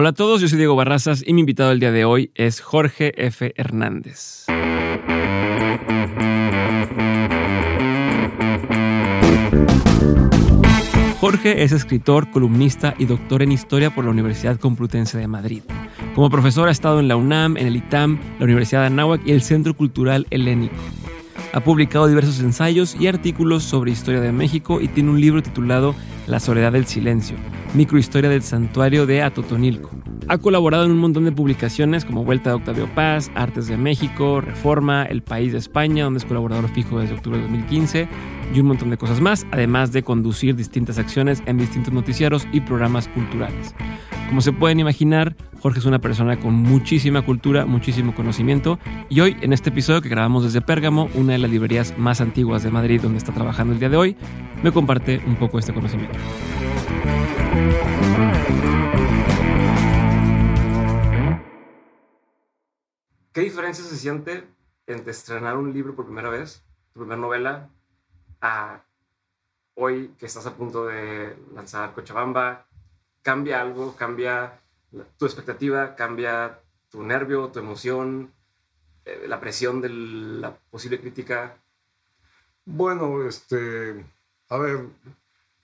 Hola a todos, yo soy Diego Barrazas y mi invitado el día de hoy es Jorge F. Hernández. Jorge es escritor, columnista y doctor en historia por la Universidad Complutense de Madrid. Como profesor ha estado en la UNAM, en el ITAM, la Universidad de Anáhuac y el Centro Cultural Helénico. Ha publicado diversos ensayos y artículos sobre historia de México y tiene un libro titulado La soledad del silencio, microhistoria del santuario de Atotonilco. Ha colaborado en un montón de publicaciones como Vuelta de Octavio Paz, Artes de México, Reforma, El País de España, donde es colaborador fijo desde octubre de 2015, y un montón de cosas más, además de conducir distintas acciones en distintos noticiarios y programas culturales. Como se pueden imaginar, Jorge es una persona con muchísima cultura, muchísimo conocimiento, y hoy en este episodio que grabamos desde Pérgamo, una de las librerías más antiguas de Madrid donde está trabajando el día de hoy, me comparte un poco este conocimiento. ¿Qué diferencia se siente entre estrenar un libro por primera vez, tu primera novela, a hoy que estás a punto de lanzar Cochabamba? ¿Cambia algo? ¿Cambia tu expectativa? ¿Cambia tu nervio, tu emoción, eh, la presión de la posible crítica? Bueno, este, a ver,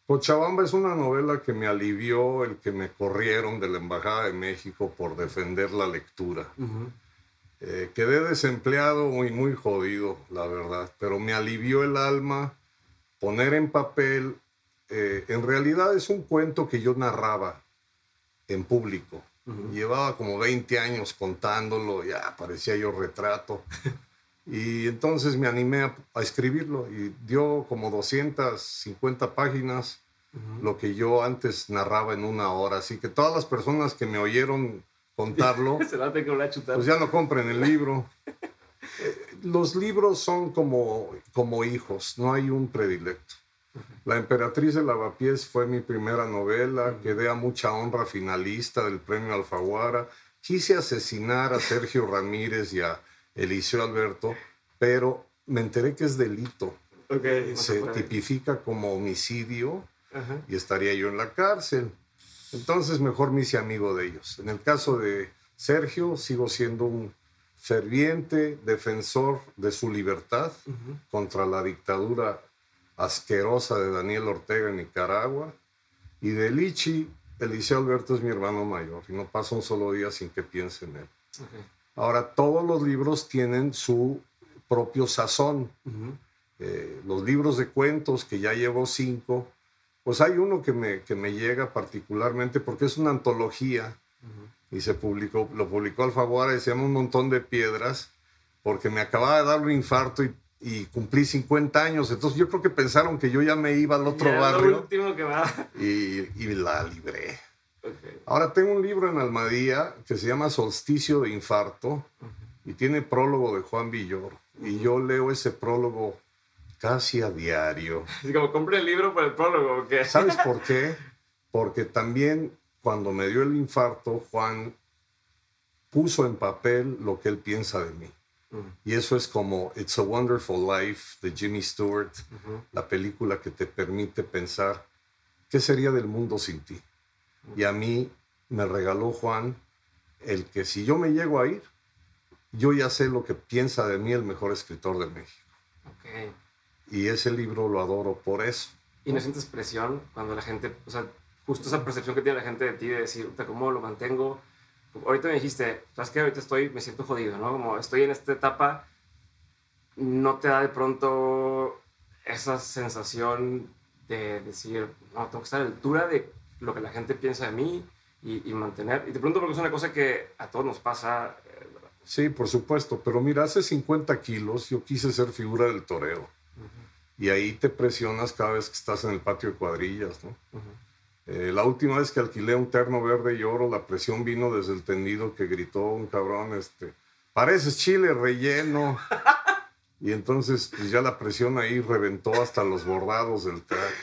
Cochabamba es una novela que me alivió el que me corrieron de la Embajada de México por defender la lectura. Eh, quedé desempleado muy, muy jodido, la verdad, pero me alivió el alma poner en papel, eh, en realidad es un cuento que yo narraba en público. Llevaba como 20 años contándolo, ya parecía yo retrato. y entonces me animé a, escribirlo y dio como 250 páginas, lo que yo antes narraba en una hora. Así que todas las personas que me oyeron contarlo, pues ya no compren el libro. Eh, los libros son como, como hijos, no hay un predilecto. La emperatriz de Lavapiés fue mi primera novela, quedé a mucha honra finalista del premio Alfaguara. Quise asesinar a Sergio Ramírez y a Eliseo Alberto, pero me enteré que es delito. se tipifica como homicidio y estaría yo en la cárcel. Entonces mejor me hice amigo de ellos. En el caso de Sergio, sigo siendo un ferviente defensor de su libertad contra la dictadura asquerosa de Daniel Ortega en Nicaragua. Y de Lichi, Eliseo Alberto es mi hermano mayor y no pasa un solo día sin que piense en él. Ahora, todos los libros tienen su propio sazón. Eh, los libros de cuentos, que ya llevo cinco, pues hay uno que me, que me llega particularmente porque es una antología y se publicó, lo publicó Alfaguara y se llama Un montón de piedras porque me acababa de dar un infarto y, y, cumplí 50 años. Entonces yo creo que pensaron que yo ya me iba al otro barrio. que va. Y, y, la libré. Ahora tengo un libro en Almadía que se llama Solsticio de Infarto y tiene prólogo de Juan Villor. Y yo leo ese prólogo casi a diario. Es como compré el libro por el prólogo. ¿Sabes por qué? Porque también cuando me dio el infarto, Juan puso en papel lo que él piensa de mí. Y eso es como It's a Wonderful Life de Jimmy Stewart, la película que te permite pensar qué sería del mundo sin ti. Y a mí me regaló Juan el que si yo me llego a ir, yo ya sé lo que piensa de mí el mejor escritor de México. Okay. Y ese libro lo adoro por eso. ¿Y no sientes presión cuando la gente, o sea, justo esa percepción que tiene la gente de ti de decir, ¿cómo lo mantengo? Ahorita me dijiste, ¿sabes qué? Ahorita estoy, me siento jodido, ¿no? Como estoy en esta etapa, no te da de pronto esa sensación de decir, no, tengo que estar a la altura de lo que la gente piensa de mí y, y mantener. Y de pronto porque es una cosa que a todos nos pasa. Eh, sí, por supuesto, pero mira, hace 50 kilos yo quise ser figura del toreo y ahí te presionas cada vez que estás en el patio de cuadrillas, ¿no? Eh, la última vez que alquilé un terno verde y oro, la presión vino desde el tendido que gritó un cabrón, este, pareces chile relleno. Y entonces pues ya la presión ahí reventó hasta los bordados del traje.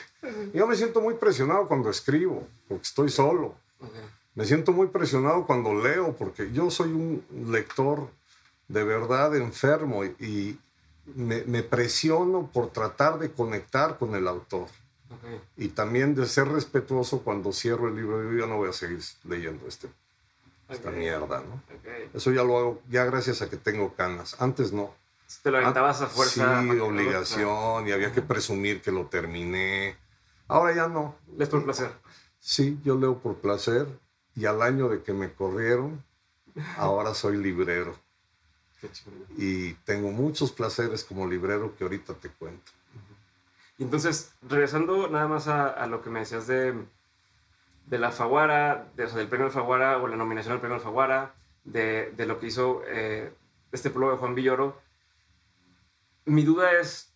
Yo me siento muy presionado cuando escribo, porque estoy solo. Me siento muy presionado cuando leo, porque yo soy un lector de verdad enfermo y, me, presiono por tratar de conectar con el autor. Y también de ser respetuoso cuando cierro el libro, yo ya no voy a seguir leyendo este. esta mierda, ¿no? Eso ya lo hago, ya gracias a que tengo canas. Antes no. Te lo aventabas a fuerza. Sí, obligación, y había que presumir que lo terminé. Ahora ya no. ¿Les por placer? Sí, yo leo por placer, y al año de que me corrieron, ahora soy librero. Qué y tengo muchos placeres como librero que ahorita te cuento. Entonces, regresando nada más a, lo que me decías de, de la Faguara, de, del premio Faguara o la nominación al premio Faguara, de, de lo que hizo eh, este pueblo de Juan Villoro, mi duda es,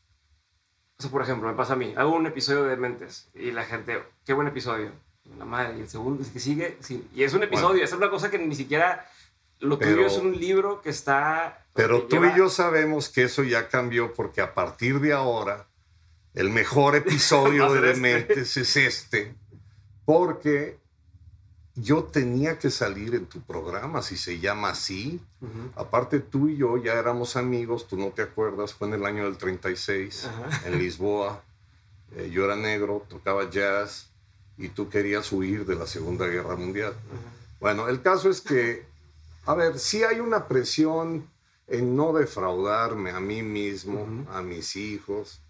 o sea, por ejemplo, me pasa a mí, hago un episodio de Mentes y la gente, qué buen episodio, la madre, y el segundo es que sigue, sí, y es un episodio, es una cosa que ni siquiera, lo tuyo es un libro que está... Pero tú y yo sabemos que eso ya cambió porque a partir de ahora el mejor episodio de Dementes es este, porque yo tenía que salir en tu programa, si se llama así. Aparte tú y yo ya éramos amigos, tú no te acuerdas, fue en el año del 36, en Lisboa. Eh, yo era negro, tocaba jazz y tú querías huir de la Segunda Guerra Mundial. Bueno, el caso es que, a ver, sí hay una presión en no defraudarme a mí mismo, a mis hijos,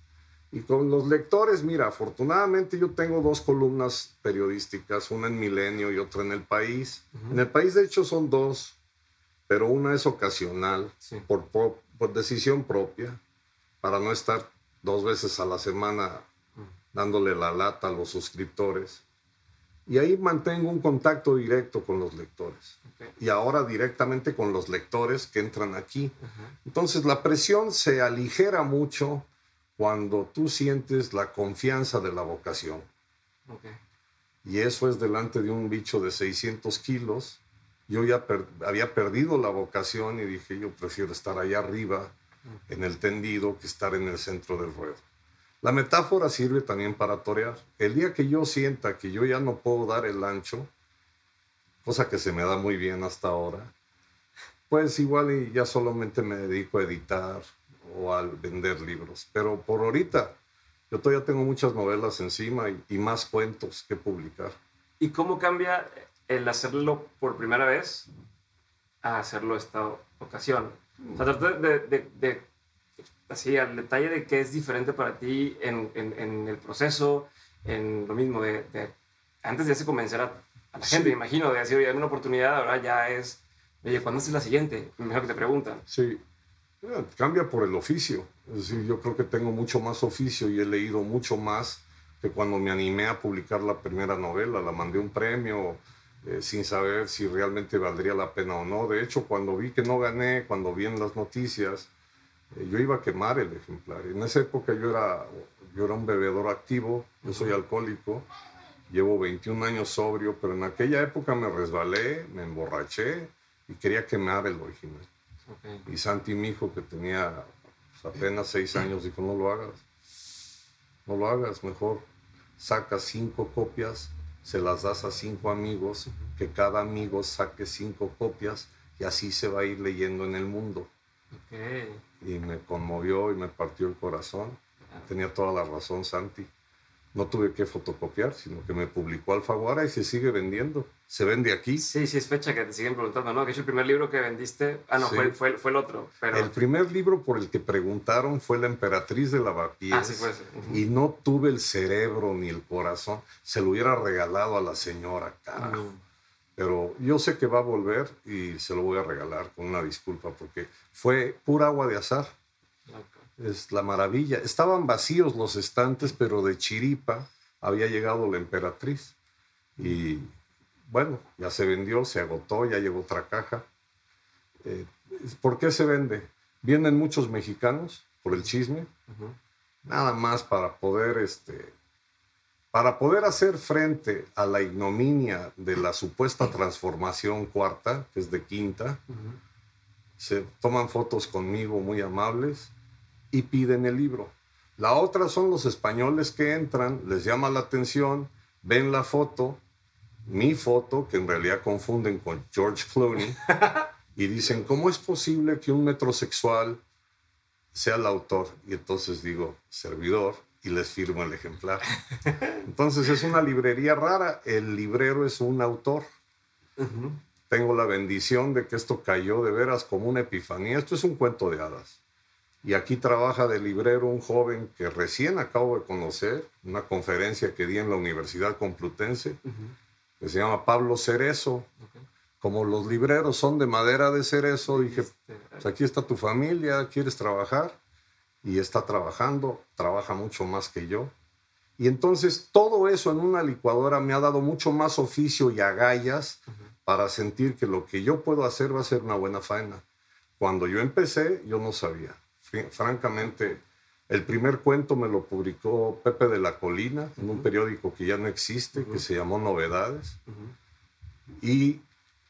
y con los lectores, mira, afortunadamente yo tengo dos columnas periodísticas, una en Milenio y otra en El País. En El País, de hecho, son dos, pero una es ocasional, por, por, decisión propia, para no estar dos veces a la semana dándole la lata a los suscriptores. Y ahí mantengo un contacto directo con los lectores. Y ahora directamente con los lectores que entran aquí. Entonces la presión se aligera mucho cuando tú sientes la confianza de la vocación. Y eso es delante de un bicho de 600 kilos. Yo ya había perdido la vocación y dije, yo prefiero estar allá arriba, en el tendido, que estar en el centro del ruedo. La metáfora sirve también para torear. El día que yo sienta que yo ya no puedo dar el ancho, cosa que se me da muy bien hasta ahora, pues igual y ya solamente me dedico a editar, o al vender libros. Pero por ahorita, yo todavía tengo muchas novelas encima y, más cuentos que publicar. ¿Y cómo cambia el hacerlo por primera vez a hacerlo esta ocasión? O sea, de, de, de, así al detalle de qué es diferente para ti en, en, el proceso, en lo mismo de, antes de hacer convencer a, la gente, imagino, de decir, oye, hay una oportunidad, ahora ya es, oye, ¿cuándo es la siguiente? Mejor que te preguntan. Sí, Cambia por el oficio. Es decir, yo creo que tengo mucho más oficio y he leído mucho más que cuando me animé a publicar la primera novela. La mandé un premio eh, sin saber si realmente valdría la pena o no. De hecho, cuando vi que no gané, cuando vi en las noticias, eh, yo iba a quemar el ejemplar. En esa época yo era, yo era un bebedor activo, yo soy alcohólico, llevo 21 años sobrio, pero en aquella época me resbalé, me emborraché y quería quemar el original. Y Santi, mi hijo, que tenía apenas seis años, dijo, no lo hagas. No lo hagas, mejor saca cinco copias, se las das a cinco amigos, que cada amigo saque cinco copias y así se va a ir leyendo en el mundo. Y me conmovió y me partió el corazón. Tenía toda la razón Santi no tuve que fotocopiar, sino que me publicó Alfaguara y se sigue vendiendo. Se vende aquí. Sí, sí, es fecha que te siguen preguntando, ¿no? Que es el primer libro que vendiste. Ah, no, fue, fue, fue, el otro. Pero... El primer libro por el que preguntaron fue La Emperatriz de Lavapiés. Ah, sí, fue Y no tuve el cerebro ni el corazón. Se lo hubiera regalado a la señora, carajo. Pero yo sé que va a volver y se lo voy a regalar con una disculpa porque fue pura agua de azar es la maravilla. Estaban vacíos los estantes, pero de chiripa había llegado la emperatriz. Y bueno, ya se vendió, se agotó, ya llegó otra caja. Eh, ¿Por qué se vende? Vienen muchos mexicanos por el chisme, nada más para poder, este, para poder hacer frente a la ignominia de la supuesta transformación cuarta, que es de quinta. Se toman fotos conmigo muy amables y piden el libro. La otra son los españoles que entran, les llama la atención, ven la foto, mi foto, que en realidad confunden con George Clooney, y dicen, ¿cómo es posible que un metrosexual sea el autor? Y entonces digo, servidor, y les firmo el ejemplar. Entonces es una librería rara, el librero es un autor. tengo la bendición de que esto cayó de veras como una epifanía. Esto es un cuento de hadas. Y aquí trabaja de librero un joven que recién acabo de conocer, una conferencia que di en la Universidad Complutense, que se llama Pablo Cerezo. Como los libreros son de madera de cerezo, dije, este, pues aquí está tu familia, ¿quieres trabajar? Y está trabajando, trabaja mucho más que yo. Y entonces todo eso en una licuadora me ha dado mucho más oficio y agallas para sentir que lo que yo puedo hacer va a ser una buena faena. Cuando yo empecé, yo no sabía. Francamente, el primer cuento me lo publicó Pepe de la Colina en un periódico que ya no existe, que se llamó Novedades. Y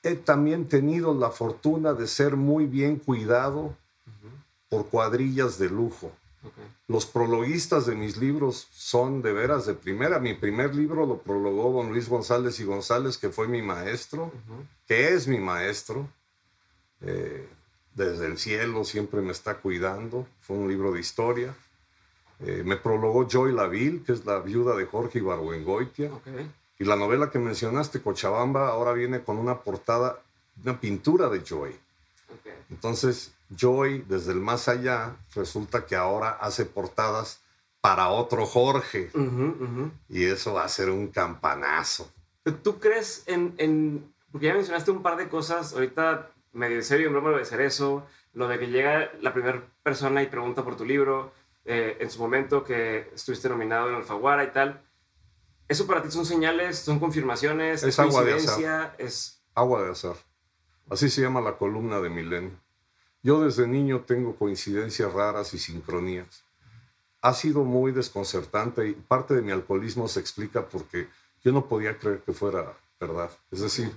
he también tenido la fortuna de ser muy bien cuidado por cuadrillas de lujo. Los prologuistas de mis libros son de veras de primera. Mi primer libro lo prologó don Luis González y González, que fue mi maestro, que es mi maestro. Eh, desde el cielo siempre me está cuidando. Fue un libro de historia. Eh, me prologó Joy Laville, que es la viuda de Jorge Ibargüengoitia. Y la novela que mencionaste, Cochabamba, ahora viene con una portada, una pintura de Joy. Entonces, Joy, desde el más allá, resulta que ahora hace portadas para otro Jorge. Y eso va a ser un campanazo. ¿Tú crees en, Porque ya mencionaste un par de cosas, ahorita medio en serio, en broma lo de hacer eso, lo de que llega la primera persona y pregunta por tu libro, eh, en su momento que estuviste nominado en Alfaguara y tal. ¿Eso para ti son señales, son confirmaciones? Es, agua de azar. Es agua de azar. Así se llama la columna de Milenio. Yo desde niño tengo coincidencias raras y sincronías. Ha sido muy desconcertante y parte de mi alcoholismo se explica porque yo no podía creer que fuera verdad. Es decir,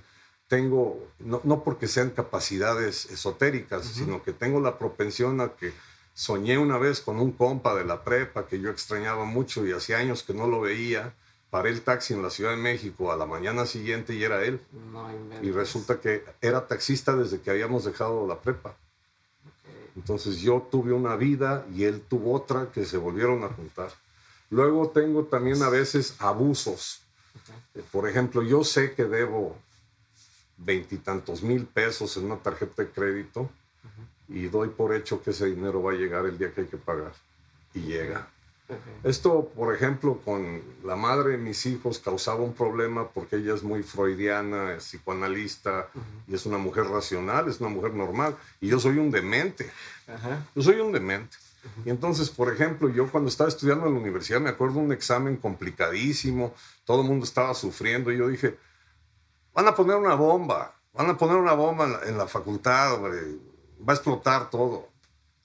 tengo, no, porque sean capacidades esotéricas, sino que tengo la propensión a que soñé una vez con un compa de la prepa que yo extrañaba mucho y hacía años que no lo veía. Paré el taxi en la Ciudad de México a la mañana siguiente y era él. y resulta que era taxista desde que habíamos dejado la prepa. Entonces yo tuve una vida y él tuvo otra que se volvieron a juntar. Luego tengo también a veces abusos. Por ejemplo, yo sé que debo veintitantos mil pesos en una tarjeta de crédito y doy por hecho que ese dinero va a llegar el día que hay que pagar. Y llega. Esto, por ejemplo, con la madre de mis hijos causaba un problema porque ella es muy freudiana, es psicoanalista y es una mujer racional, es una mujer normal. Y yo soy un demente. Yo soy un demente. Y entonces, por ejemplo, yo cuando estaba estudiando en la universidad me acuerdo un examen complicadísimo, todo el mundo estaba sufriendo y yo dije, van a poner una bomba, van a poner una bomba en la, facultad, va a explotar todo.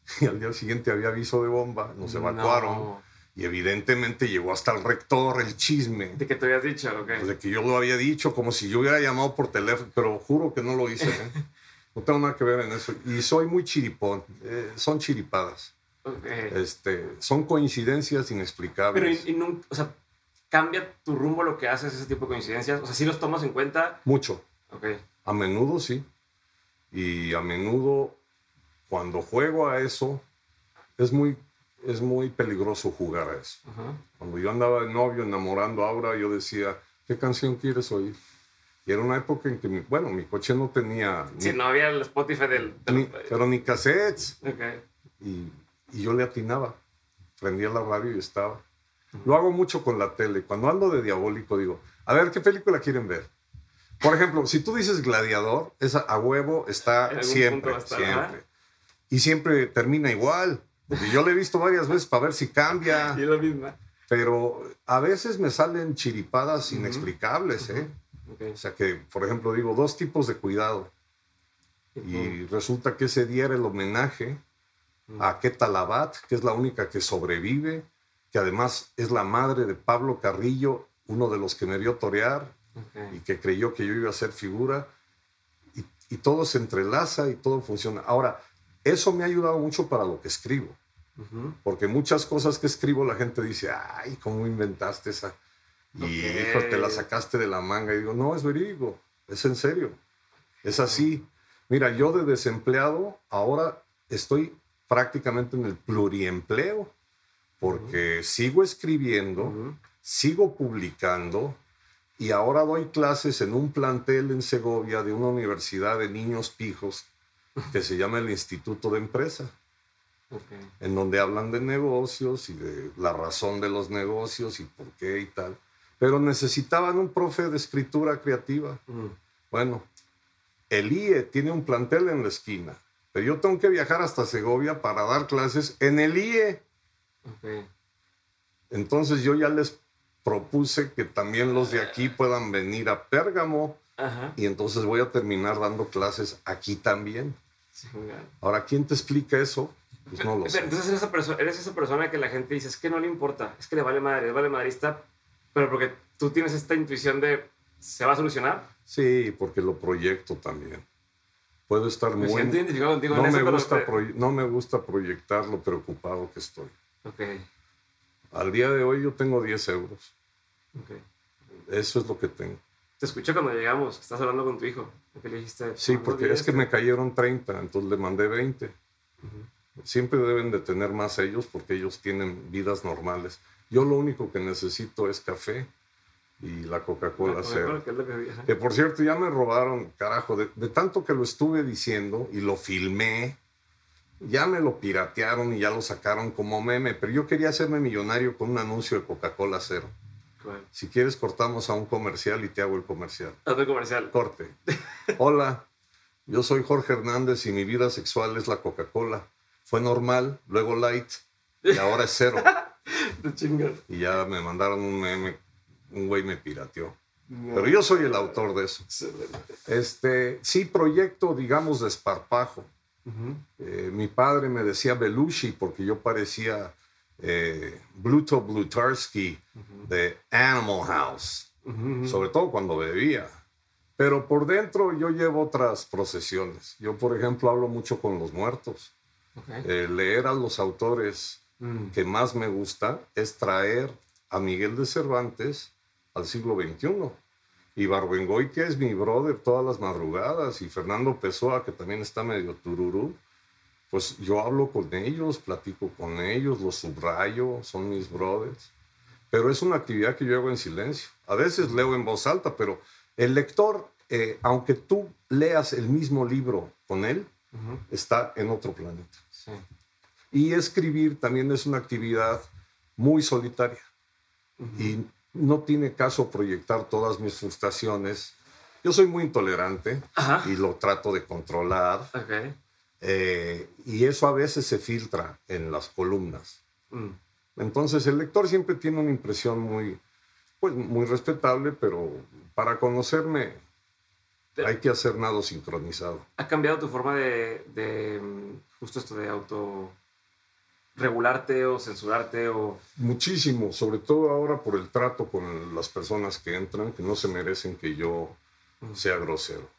Y al día siguiente había aviso de bomba, nos evacuaron. Y evidentemente llegó hasta el rector el chisme. ¿De que te habías dicho? Okay. Pues de que yo lo había dicho, como si yo hubiera llamado por teléfono, pero juro que no lo hice. ¿eh? no tengo nada que ver en eso. Y soy muy chiripón. Eh, son chiripadas. Este, son coincidencias inexplicables. Pero, y, no, o sea, ¿cambia tu rumbo lo que haces ese tipo de coincidencias? O sea, ¿sí los tomas en cuenta? Mucho. Okay. A menudo sí. Y a menudo, cuando juego a eso, es muy es muy peligroso jugar a eso. Cuando yo andaba de novio enamorando a Aura, yo decía, ¿qué canción quieres oír? Y era una época en que, mi, bueno, mi coche no tenía... Sí, no había el Spotify del... pero ni cassettes. Y, y, yo le atinaba. Prendía la radio y estaba. Lo hago mucho con la tele. Cuando ando de diabólico digo, a ver, ¿qué película quieren ver? Por ejemplo, si tú dices Gladiador, esa a huevo está siempre, siempre. Y siempre termina igual. Porque yo le he visto varias veces para ver si cambia. Y lo misma. Pero a veces me salen chiripadas inexplicables, ¿eh? O sea que, por ejemplo, digo, dos tipos de cuidado. Y resulta que ese día era el homenaje a Ketalabat, que es la única que sobrevive, que además es la madre de Pablo Carrillo, uno de los que me vio torear y que creyó que yo iba a ser figura. Y, y todo se entrelaza y todo funciona. Ahora, eso me ha ayudado mucho para lo que escribo. Porque muchas cosas que escribo la gente dice, ay, ¿cómo inventaste esa? Y te la sacaste de la manga. Y digo, no, es verídico, es en serio, es así. Mira, yo de desempleado ahora estoy prácticamente en el pluriempleo, porque sigo escribiendo, sigo publicando Y ahora doy clases en un plantel en Segovia de una universidad de niños pijos que se llama el Instituto de Empresa, en donde hablan de negocios y de la razón de los negocios y por qué y tal. Pero necesitaban un profe de escritura creativa. Bueno, el IE tiene un plantel en la esquina, pero yo tengo que viajar hasta Segovia para dar clases en el IE. Ok. Entonces yo ya les propuse que también los de aquí puedan venir a Pérgamo Ajá. y entonces voy a terminar dando clases aquí también. Sí. Ahora, ¿quién te explica eso? Pues no lo Pero sé. Entonces eres esa, perso- eres esa persona que la gente dice, es que no le importa, es que le vale madre, le vale madrista, pero porque tú tienes esta intuición de, ¿se va a solucionar? Sí, porque lo proyecto también. Puedo estar Me muy... siento identificado contigo No en eso, me, pero- gusta proye- no me gusta proyectar lo preocupado que estoy. Ok, Al día de hoy yo tengo 10 euros. ok. Eso es lo que tengo. Te escuché cuando llegamos, que estás hablando con tu hijo, que le dijiste... Sí, "¿Cuántos porque es que te-?" me cayeron 30, entonces le mandé 20. Siempre deben de tener más ellos porque ellos tienen vidas normales. Yo lo único que necesito es café y la Coca-Cola Ah, cero. que es lo que-. Que por cierto, ya me robaron, carajo, de, de tanto que lo estuve diciendo y lo filmé, ya me lo piratearon y ya lo sacaron como meme, pero yo quería hacerme millonario con un anuncio de Coca-Cola cero. Si quieres, cortamos a un comercial y te hago el comercial. Hazme comercial. Corte. Hola, yo soy Jorge Hernández y mi vida sexual es la Coca-Cola. Fue normal, luego light y ahora es cero. Y ya me mandaron un meme, un güey me pirateó. Pero yo soy el autor de eso. Este, sí, proyecto, digamos, de esparpajo. Eh, mi padre me decía Belushi porque yo parecía eh, Bluto Blutarsky de Animal House, sobre todo cuando bebía. Pero por dentro yo llevo otras procesiones. Yo, por ejemplo, hablo mucho con los muertos. Eh, leer a los autores Mm. que más me gusta es traer a Miguel de Cervantes al siglo XXI. Y Barbengoy, que es mi brother todas las madrugadas, y Fernando Pessoa, que también está medio tururú, pues yo hablo con ellos, platico con ellos, los subrayo, son mis brothers. Pero es una actividad que yo hago en silencio. A veces leo en voz alta, pero el lector, eh, aunque tú leas el mismo libro con él, está en otro planeta. Sí. Y escribir también es una actividad muy solitaria. Y no tiene caso proyectar todas mis frustraciones. Yo soy muy intolerante Ajá. y lo trato de controlar. Eh, y eso a veces se filtra en las columnas. Mm. Entonces el lector siempre tiene una impresión muy, pues, muy respetable, pero para conocerme Pero- hay que hacer nada sincronizado. ¿Ha cambiado tu forma de, de, mm, justo esto de auto regularte o censurarte o Muchísimo, sobre todo ahora por el trato con las personas que entran, que no se merecen que yo sea grosero.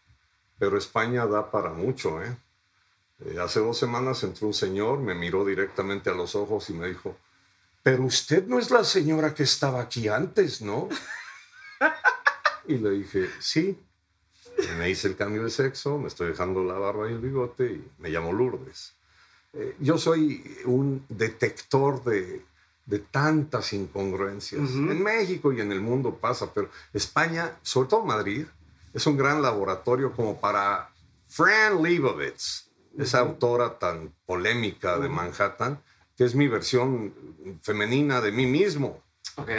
Pero España da para mucho, ¿eh? Eh, hace dos semanas entró un señor, me miró directamente a los ojos y me dijo, pero usted no es la señora que estaba aquí antes, ¿no? y le dije, sí. Y me hice el cambio de sexo, me estoy dejando la barba y el bigote y me llamo Lourdes. Eh, yo soy un detector de, de tantas incongruencias. Ujú. En México y en el mundo pasa, pero España, sobre todo Madrid, es un gran laboratorio como para Fran Lebowitz, esa autora tan polémica de Manhattan, que es mi versión femenina de mí mismo. Ok.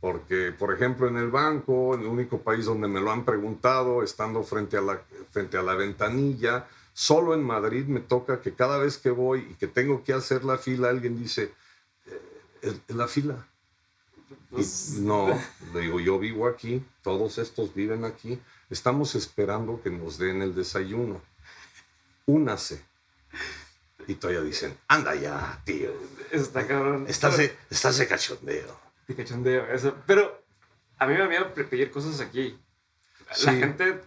Porque, por ejemplo, en el banco, en el único país donde me lo han preguntado, estando frente a la, frente a la ventanilla, solo en Madrid me toca que cada vez que voy y que tengo que hacer la fila, alguien dice, "Eh, ¿es es la fila? Y no, le digo, yo vivo aquí, todos estos viven aquí, estamos esperando que nos den el desayuno. Únase. Y todavía dicen, anda ya, tío, está cabrón. estás de, estás de cachondeo. De cachondeo, eso. Pero a mí me da miedo pedir cosas aquí. La Sí. gente,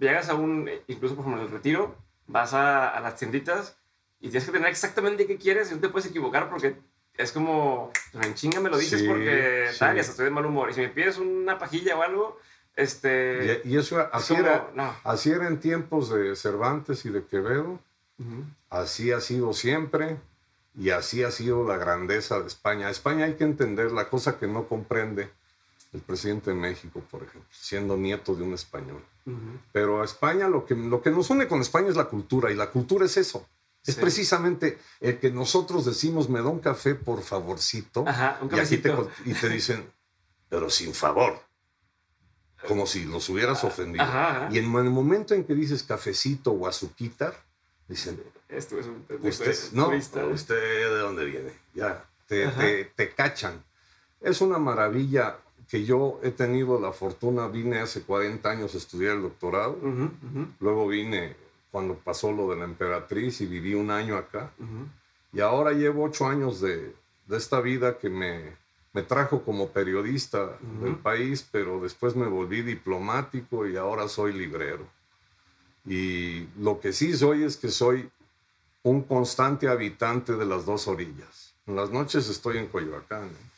llegas a un, incluso por ejemplo en el retiro, vas a, a las tienditas y tienes que tener exactamente qué quieres y no te puedes equivocar porque es como, "Pero en chinga me lo dices Sí, porque sí. tal, y hasta estoy de mal humor. Y si me pides una pajilla o algo, este... Y, y eso así, como- era, no. así era en tiempos de Cervantes y de Quevedo, Ujú. así ha sido siempre y así ha sido la grandeza de España. España hay que entender la cosa que no comprende el presidente de México, por ejemplo, siendo nieto de un español. Pero a España lo que, lo que nos une con España es la cultura, y la cultura es eso. Es precisamente el que nosotros decimos, me da un café, por favorcito. Ajá, un y, aquí te, y te dicen, pero sin favor. Como si los hubieras ofendido. Ajá, ajá. Y en el momento en que dices cafecito o azuquitar, dicen, Esto es un usted, no, usted de dónde viene. Ya, te, te, te cachan. Es una maravilla que yo he tenido la fortuna, vine hace 40 años a estudiar el doctorado, Ujú, ujú, luego vine cuando pasó lo de la emperatriz y viví un año acá, ujú. y ahora llevo ocho años de, de esta vida que me, me trajo como periodista del país, pero después me volví diplomático y ahora soy librero. Y lo que sí soy es que soy un constante habitante de las dos orillas. En las noches estoy en Coyoacán ¿eh?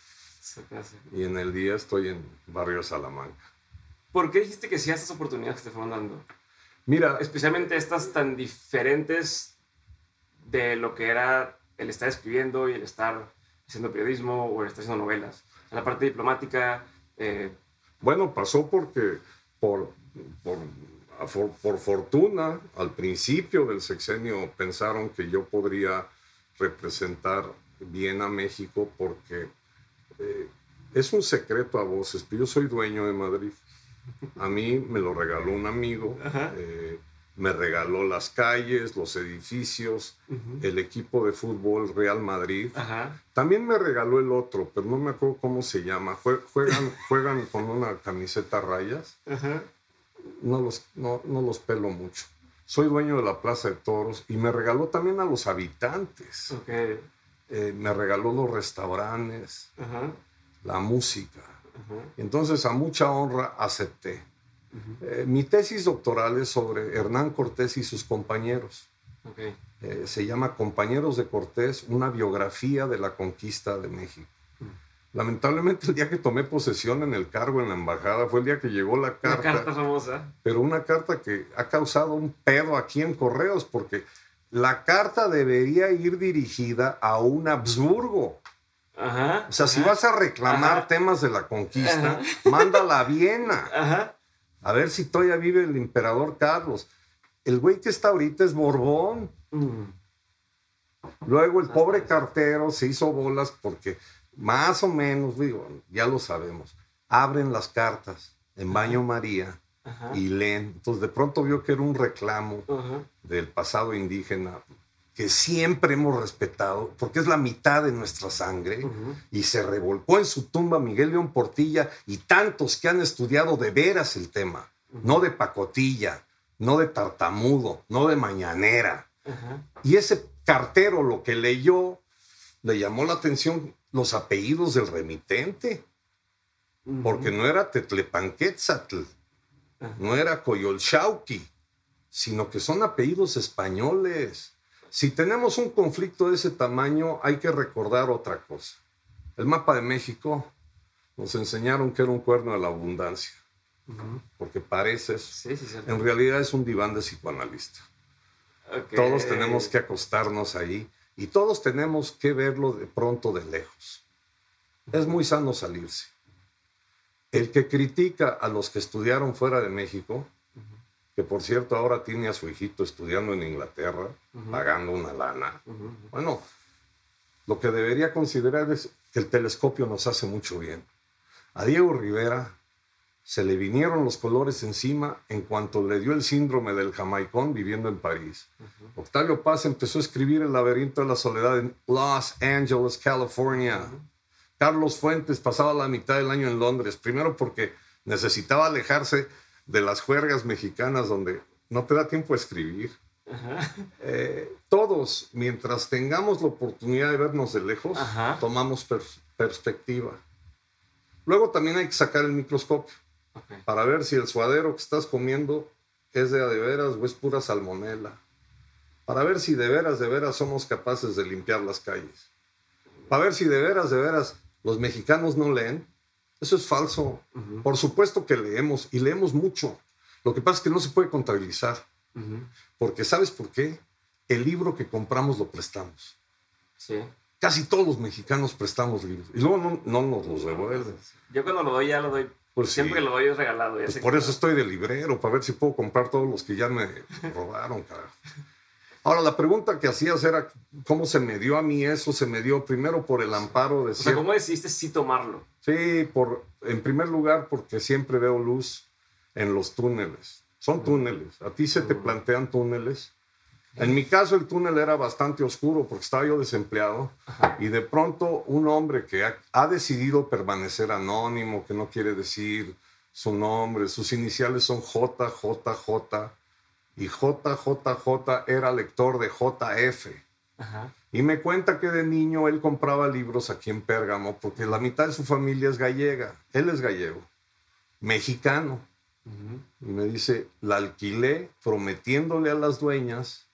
Y en el día estoy en Barrio Salamanca. ¿Por qué dijiste que sí a estas oportunidades que te fueron dando? Mira, Especialmente estas tan diferentes de lo que era el estar escribiendo y el estar haciendo periodismo o el estar haciendo novelas. La parte diplomática, eh, Bueno, pasó porque por, por, afor- por fortuna, al principio del sexenio pensaron que yo podría representar bien a México porque eh, es un secreto a voces, pero yo soy dueño de Madrid. A mí me lo regaló un amigo, eh, me regaló las calles, los edificios, el equipo de fútbol Real Madrid. ajá, También me regaló el otro, pero no me acuerdo cómo se llama. Jue- Juegan, juegan con una camiseta a rayas. ajá, No los, no, no los pelo mucho. Soy dueño de la Plaza de Toros y me regaló también a los habitantes. ok, Eh, me regaló los restaurantes, ajá, la música. ajá, Entonces, a mucha honra acepté. Eh, mi tesis doctoral es sobre Hernán Cortés y sus compañeros. ok, Eh, se llama Compañeros de Cortés, una biografía de la conquista de México. Lamentablemente el día que tomé posesión en el cargo en la embajada fue el día que llegó la La carta, carta famosa. pero una carta que ha causado un pedo aquí en Correos, porque la carta debería ir dirigida a un Habsburgo. Ajá. O sea, si vas a reclamar Ajá. temas de la conquista, mándala a Viena. Ajá. A ver si todavía vive el emperador Carlos. El güey que está ahorita es Borbón. Mm, Luego el pobre cartero se hizo bolas porque más o menos, digo, ya lo sabemos, abren las cartas en baño María Ajá. y leen. Entonces de pronto vio que era un reclamo Ajá. del pasado indígena que siempre hemos respetado, porque es la mitad de nuestra sangre, y se revolcó en su tumba Miguel León Portilla y tantos que han estudiado de veras el tema, no de pacotilla, no de tartamudo, no de mañanera. Y ese cartero lo que leyó le llamó la atención los apellidos del remitente, porque no era Tetlepanquetzatl, Ajá. no era Coyolxauqui, sino que son apellidos españoles. Si tenemos un conflicto de ese tamaño, hay que recordar otra cosa. El mapa de México nos enseñaron que era un cuerno de la abundancia, porque parece, Sí, en realidad es un diván de psicoanalista. Todos tenemos que acostarnos ahí y todos tenemos que verlo de pronto de lejos. Es muy sano salirse. El que critica a los que estudiaron fuera de México, que por cierto ahora tiene a su hijito estudiando en Inglaterra, pagando una lana, Ujú. bueno, lo que debería considerar es que el telescopio nos hace mucho bien. A Diego Rivera se le vinieron los colores encima en cuanto le dio el síndrome del jamaicón viviendo en París. Octavio Paz empezó a escribir El laberinto de la soledad en Los Angeles, California. Carlos Fuentes pasaba la mitad del año en Londres, primero porque necesitaba alejarse de las juergas mexicanas donde no te da tiempo a escribir. Eh, todos, mientras tengamos la oportunidad de vernos de lejos, Ajá. tomamos pers- perspectiva. Luego también hay que sacar el microscopio para ver si el suadero que estás comiendo es de a de veras o es pura salmonela. Para ver si de veras, de veras somos capaces de limpiar las calles. Para ver si de veras, de veras los mexicanos no leen. Eso es falso. Por supuesto que leemos y leemos mucho. Lo que pasa es que no se puede contabilizar. Porque ¿sabes por qué? El libro que compramos lo prestamos. Sí. casi todos los mexicanos prestamos libros y luego no, no nos los devuelven. Yo cuando lo doy ya lo doy. Pues Siempre sí. lo doy es regalado. ya Pues por eso estoy de librero, para ver si puedo comprar todos los que ya me robaron, carajo. Ahora, la pregunta que hacías era cómo se me dio a mí eso. Se me dio primero por el amparo de O sea, ¿cómo decidiste sí tomarlo? Sí, por, en primer lugar, porque siempre veo luz en los túneles. Son túneles. A ti se te plantean túneles. En mi caso, el túnel era bastante oscuro porque estaba yo desempleado. Y de pronto, un hombre que ha, ha decidido permanecer anónimo, que no quiere decir su nombre, sus iniciales son JJJ. Y JJJ era lector de JF. Ajá. Y me cuenta que de niño él compraba libros aquí en Pérgamo porque la mitad de su familia es gallega. Él es gallego, mexicano. Y me dice, la alquilé prometiéndole a las dueñas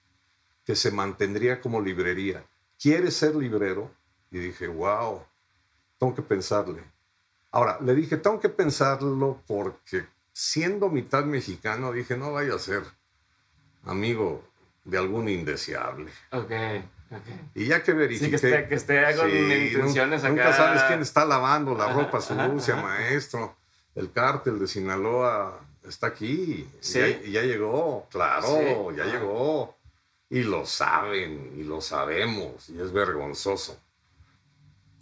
que se mantendría como librería. ¿Quieres ser librero? Y dije, wow, tengo que pensarle. Ahora, le dije, tengo que pensarlo porque siendo mitad mexicano, dije, no vaya a ser amigo de algún indeseable. Ok, ok. Y ya que verifiqué... Sí, que esté, que esté con Sí, intenciones nunca, acá. nunca sabes quién está lavando la ropa sucia, maestro. El cártel de Sinaloa está aquí. Sí. Ya, y ya llegó, claro, Sí. ya Ah. llegó. Y lo saben, y lo sabemos, y es vergonzoso.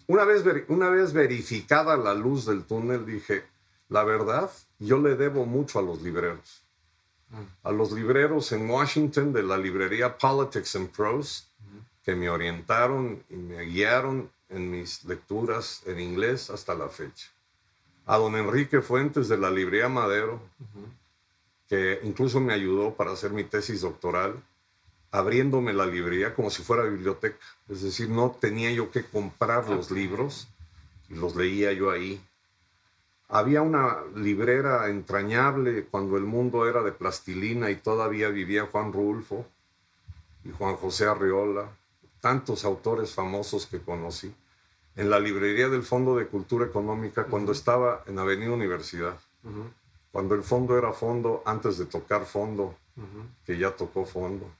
Una vez, una vez verificada la luz del túnel, dije, la verdad, yo le debo mucho a los libreros. A los libreros en Washington de la librería Politics and Prose, que me orientaron y me guiaron en mis lecturas en inglés hasta la fecha. A don Enrique Fuentes de la librería Madero, que incluso me ayudó para hacer mi tesis doctoral, abriéndome la librería como si fuera biblioteca. Es decir, no tenía yo que comprar los libros, los leía yo ahí. Había una librera entrañable cuando el mundo era de plastilina y todavía vivía Juan Rulfo y Juan José Arriola, tantos autores famosos que conocí, en la librería del Fondo de Cultura Económica cuando estaba en Avenida Universidad, Ujú, cuando el fondo era fondo antes de tocar fondo, ujú. que ya tocó fondo.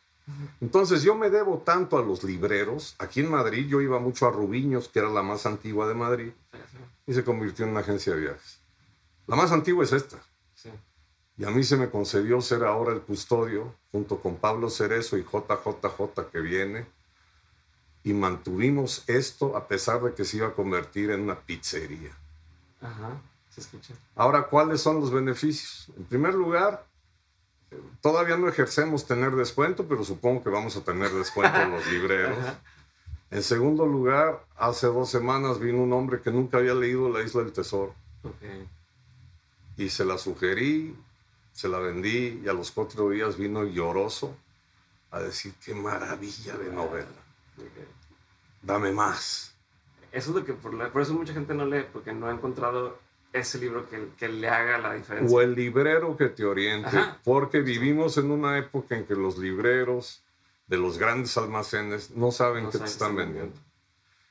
Entonces yo me debo tanto a los libreros. Aquí en Madrid yo iba mucho a Rubiños, que era la más antigua de Madrid, y se convirtió en una agencia de viajes. La más antigua es esta. Sí. Y a mí se me concedió ser ahora el custodio, junto con Pablo Cerezo y JJJ que viene. Y mantuvimos esto a pesar de que se iba a convertir en una pizzería. Ajá. Se escucha. Ahora, ¿cuáles son los beneficios? En primer lugar, todavía no ejercemos tener descuento, pero supongo que vamos a tener descuento en los libreros. Ajá. En segundo lugar, hace dos semanas vino un hombre que nunca había leído La Isla del Tesoro Ok. Y se la sugerí, se la vendí y a los cuatro días vino lloroso a decir qué maravilla de novela, dame más. Eso es lo que por, la- por eso mucha gente no lee, porque no ha encontrado ese libro que, que le haga la diferencia. O el librero que te oriente, Ajá. porque vivimos en una época en que los libreros de los grandes almacenes no saben No qué te saben están qué están vendiendo.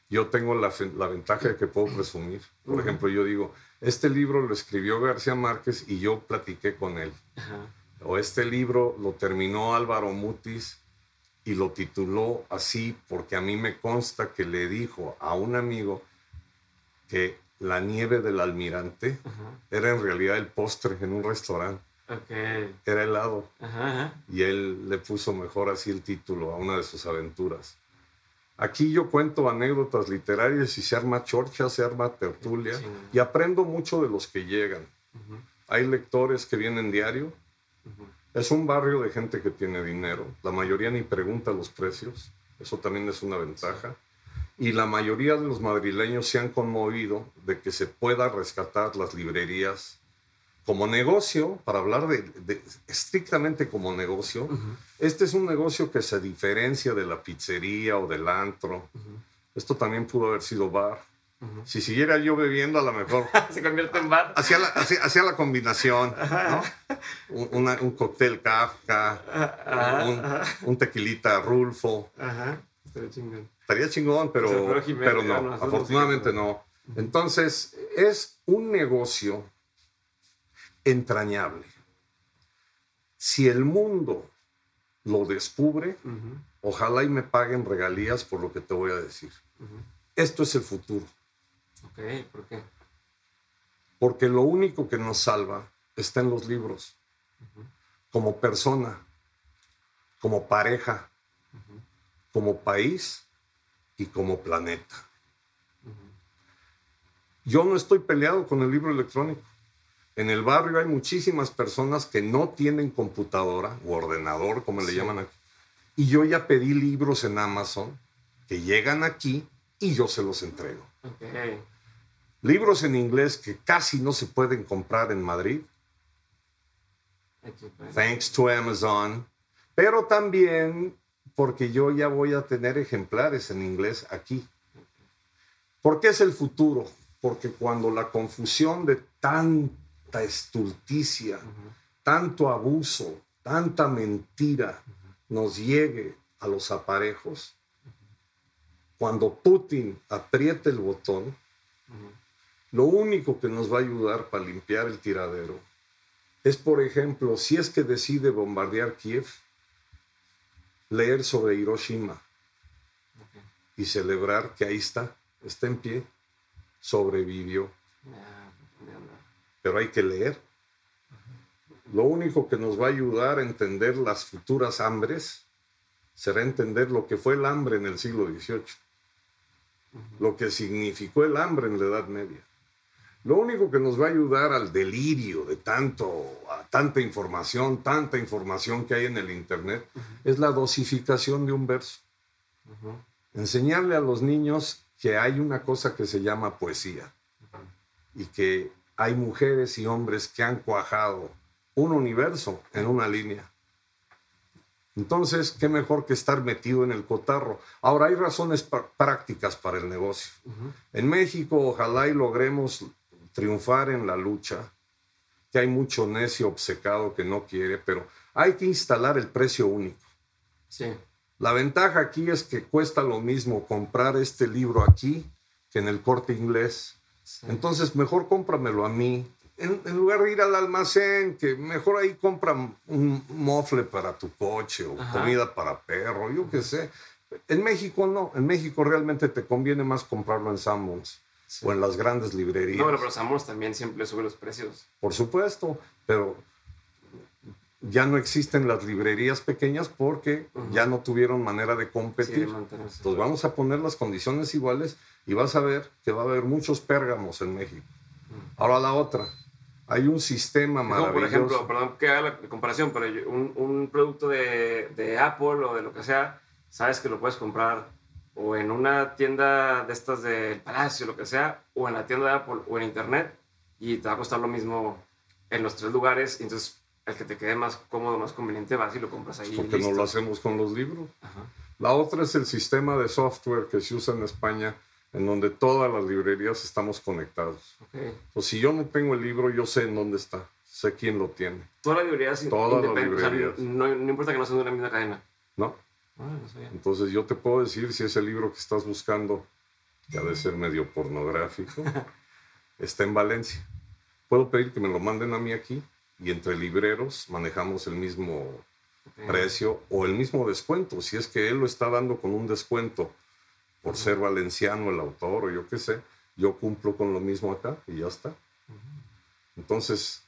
Yo tengo la, la ventaja de que puedo presumir. Por ejemplo, yo digo, este libro lo escribió García Márquez y yo platiqué con él. O este libro lo terminó Álvaro Mutis y lo tituló así porque a mí me consta que le dijo a un amigo que la nieve del almirante era en realidad el postre en un restaurante, era helado. Y él le puso mejor así el título a una de sus aventuras. Aquí yo cuento anécdotas literarias y se arma chorcha, se arma tertulia Sí. y aprendo mucho de los que llegan. Hay lectores que vienen diario. Es un barrio de gente que tiene dinero. La mayoría ni pregunta los precios. Eso también es una ventaja. Y la mayoría de los madrileños se han conmovido de que se pueda rescatar las librerías como negocio, para hablar de, de- estrictamente como negocio. Este es un negocio que se diferencia de la pizzería o del antro. ujú, Esto también pudo haber sido bar. ujú. Si siguiera yo bebiendo, a lo mejor Se convierte en bar. hacía la, hacía- hacía la combinación, ¿no? Un, una- un cóctel Kafka, Ajá, un, ajá. un tequilita Rulfo. Ajá. Estaría chingón. Estaría chingón, pero, fue Jiménez, pero no, afortunadamente no. Entonces, es un negocio entrañable. Si el mundo lo descubre, ojalá y me paguen regalías por lo que te voy a decir. Esto es el futuro. Ok, ¿por qué? Porque lo único que nos salva está en los libros. Como persona, como pareja, como país y como planeta. Yo no estoy peleado con el libro electrónico. En el barrio hay muchísimas personas que no tienen computadora o ordenador, como le llaman aquí. Y yo ya pedí libros en Amazon que llegan aquí y yo se los entrego. Libros en inglés que casi no se pueden comprar en Madrid. Thanks to Amazon. Pero también porque yo ya voy a tener ejemplares en inglés aquí. ¿Por qué es el futuro? porque cuando la confusión de tanta estulticia, tanto abuso, tanta mentira nos llegue a los aparejos, cuando Putin apriete el botón, lo único que nos va a ayudar para limpiar el tiradero es, por ejemplo, si es que decide bombardear Kiev, leer sobre Hiroshima y celebrar que ahí está, está en pie sobrevivió. Pero hay que leer. Lo único que nos va a ayudar a entender las futuras hambres será entender lo que fue el hambre en el siglo XVIII, lo que significó el hambre en la Edad Media. Lo único que nos va a ayudar al delirio de tanto, tanta información, tanta información que hay en el Internet, es la dosificación de un verso. Enseñarle a los niños que hay una cosa que se llama poesía y que hay mujeres y hombres que han cuajado un universo en una línea. Entonces, qué mejor que estar metido en el cotarro. Ahora, hay razones prácticas para el negocio. En México, ojalá y logremos triunfar en la lucha, que hay mucho necio obcecado que no quiere, pero hay que instalar el precio único. Sí. La ventaja aquí es que cuesta lo mismo comprar este libro aquí que en el corte inglés. Entonces, mejor cómpramelo a mí. En, lugar de ir al almacén, que mejor ahí compra un mofle para tu coche o comida para perro, yo qué sé. En México no, en México realmente te conviene más comprarlo en Sanborns o en las grandes librerías. No, pero Sanborns también siempre sube los precios. Por supuesto, pero ya no existen las librerías pequeñas porque ya no tuvieron manera de competir. Entonces vamos a poner las condiciones iguales y vas a ver que va a haber muchos pérgamos en México. Ahora la otra, hay un sistema maravilloso. por ejemplo, perdón que haga la comparación, pero un, producto de, de, Apple o de lo que sea, sabes que lo puedes comprar o en una tienda de estas del Palacio, lo que sea, o en la tienda de Apple o en Internet y te va a costar lo mismo en los tres lugares. Entonces el que te quede más cómodo, más conveniente, vas y lo compras ahí. Porque no lo hacemos con los libros. La otra es el sistema de software que se usa en España, en donde todas las librerías estamos conectados. Okay. si yo no tengo el libro, yo sé en dónde está, sé quién lo tiene. Todas las librerías Todas las librerías. no, importa que no sean de una misma cadena. No. Ah, no Entonces yo te puedo decir si ese libro que estás buscando, que ha de ser medio pornográfico, está en Valencia. Puedo pedir que me lo manden a mí aquí y entre libreros manejamos el mismo precio o el mismo descuento. Si es que él lo está dando con un descuento por ser valenciano el autor o yo qué sé, yo cumplo con lo mismo acá y ya está. Entonces,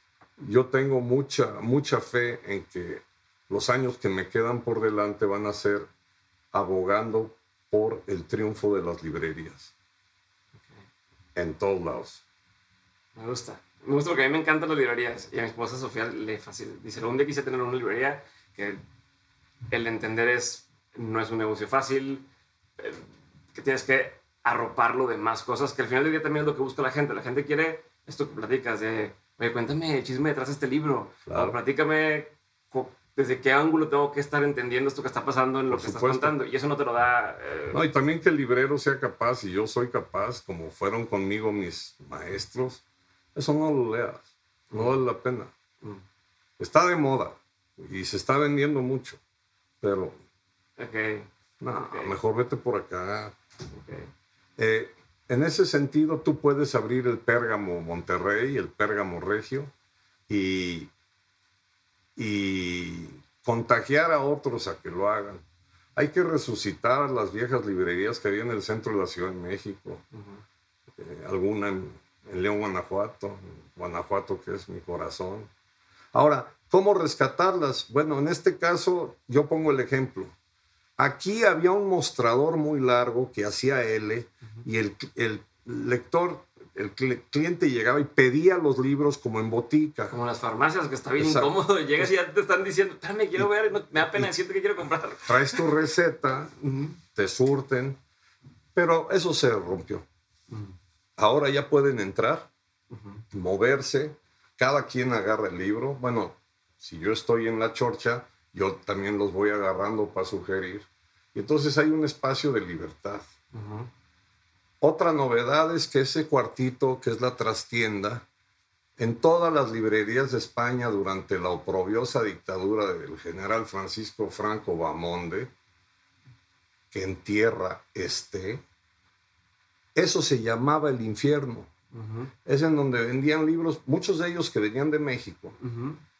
yo tengo mucha, mucha fe en que los años que me quedan por delante van a ser abogando por el triunfo de las librerías. En todos lados. Me gusta. Me gusta porque a mí me encantan las librerías y a mi esposa Sofía le fascina. Dice, un día quise tener una librería que el entender es, no es un negocio fácil, eh, que tienes que arroparlo de más cosas, que al final del día también es lo que busca la gente. La gente quiere esto que platicas de, oye, cuéntame el chisme detrás de este libro, o platícame desde qué ángulo tengo que estar entendiendo esto que está pasando en lo que estás contando. Y eso no te lo da... Eh, no, y también que el librero sea capaz, y yo soy capaz, como fueron conmigo mis maestros, eso no lo leas, no vale la pena. Mm. Está de moda y se está vendiendo mucho, pero okay. No, mejor vete por acá. Eh, en ese sentido, tú puedes abrir el Pérgamo Monterrey, el Pérgamo Regio, y, y contagiar a otros a que lo hagan. Hay que resucitar las viejas librerías que había en el centro de la Ciudad de México, eh, alguna en, en León, Guanajuato, Guanajuato que es mi corazón. Ahora, ¿cómo rescatarlas? Bueno, en este caso yo pongo el ejemplo. Aquí había un mostrador muy largo que hacía L y el, el lector el cliente llegaba y pedía los libros como en botica. Como las farmacias, que está bien incómodo. Llegas y ya te están diciendo, espérame, quiero ver, me da pena decirte que quiero comprar. Traes tu receta, te surten, pero eso se rompió. Ahora ya pueden entrar, moverse, cada quien agarra el libro. Bueno, si yo estoy en la chorcha, yo también los voy agarrando para sugerir. Y entonces hay un espacio de libertad. Otra novedad es que ese cuartito, que es la trastienda, en todas las librerías de España durante la oprobiosa dictadura del general Francisco Franco Bamonde, que en tierra esté, eso se llamaba el infierno. Es en donde vendían libros, muchos de ellos que venían de México,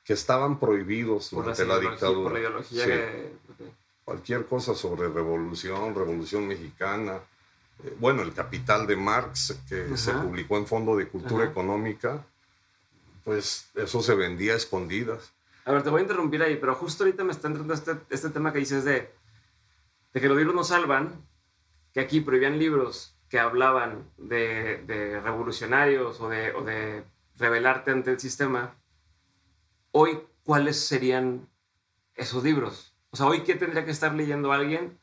que estaban prohibidos durante la, dictadura. Por la ideología Cualquier cosa sobre revolución, revolución mexicana, eh, bueno, El Capital de Marx, que se publicó en Fondo de Cultura Económica, pues eso se vendía a escondidas. A ver, te voy a interrumpir ahí, pero justo ahorita me está entrando este, este tema que dices de, de que los libros no salvan, que aquí prohibían libros que hablaban de, de revolucionarios o de, o de rebelarte ante el sistema. Hoy, ¿cuáles serían esos libros? O sea, hoy, ¿qué tendría que estar leyendo alguien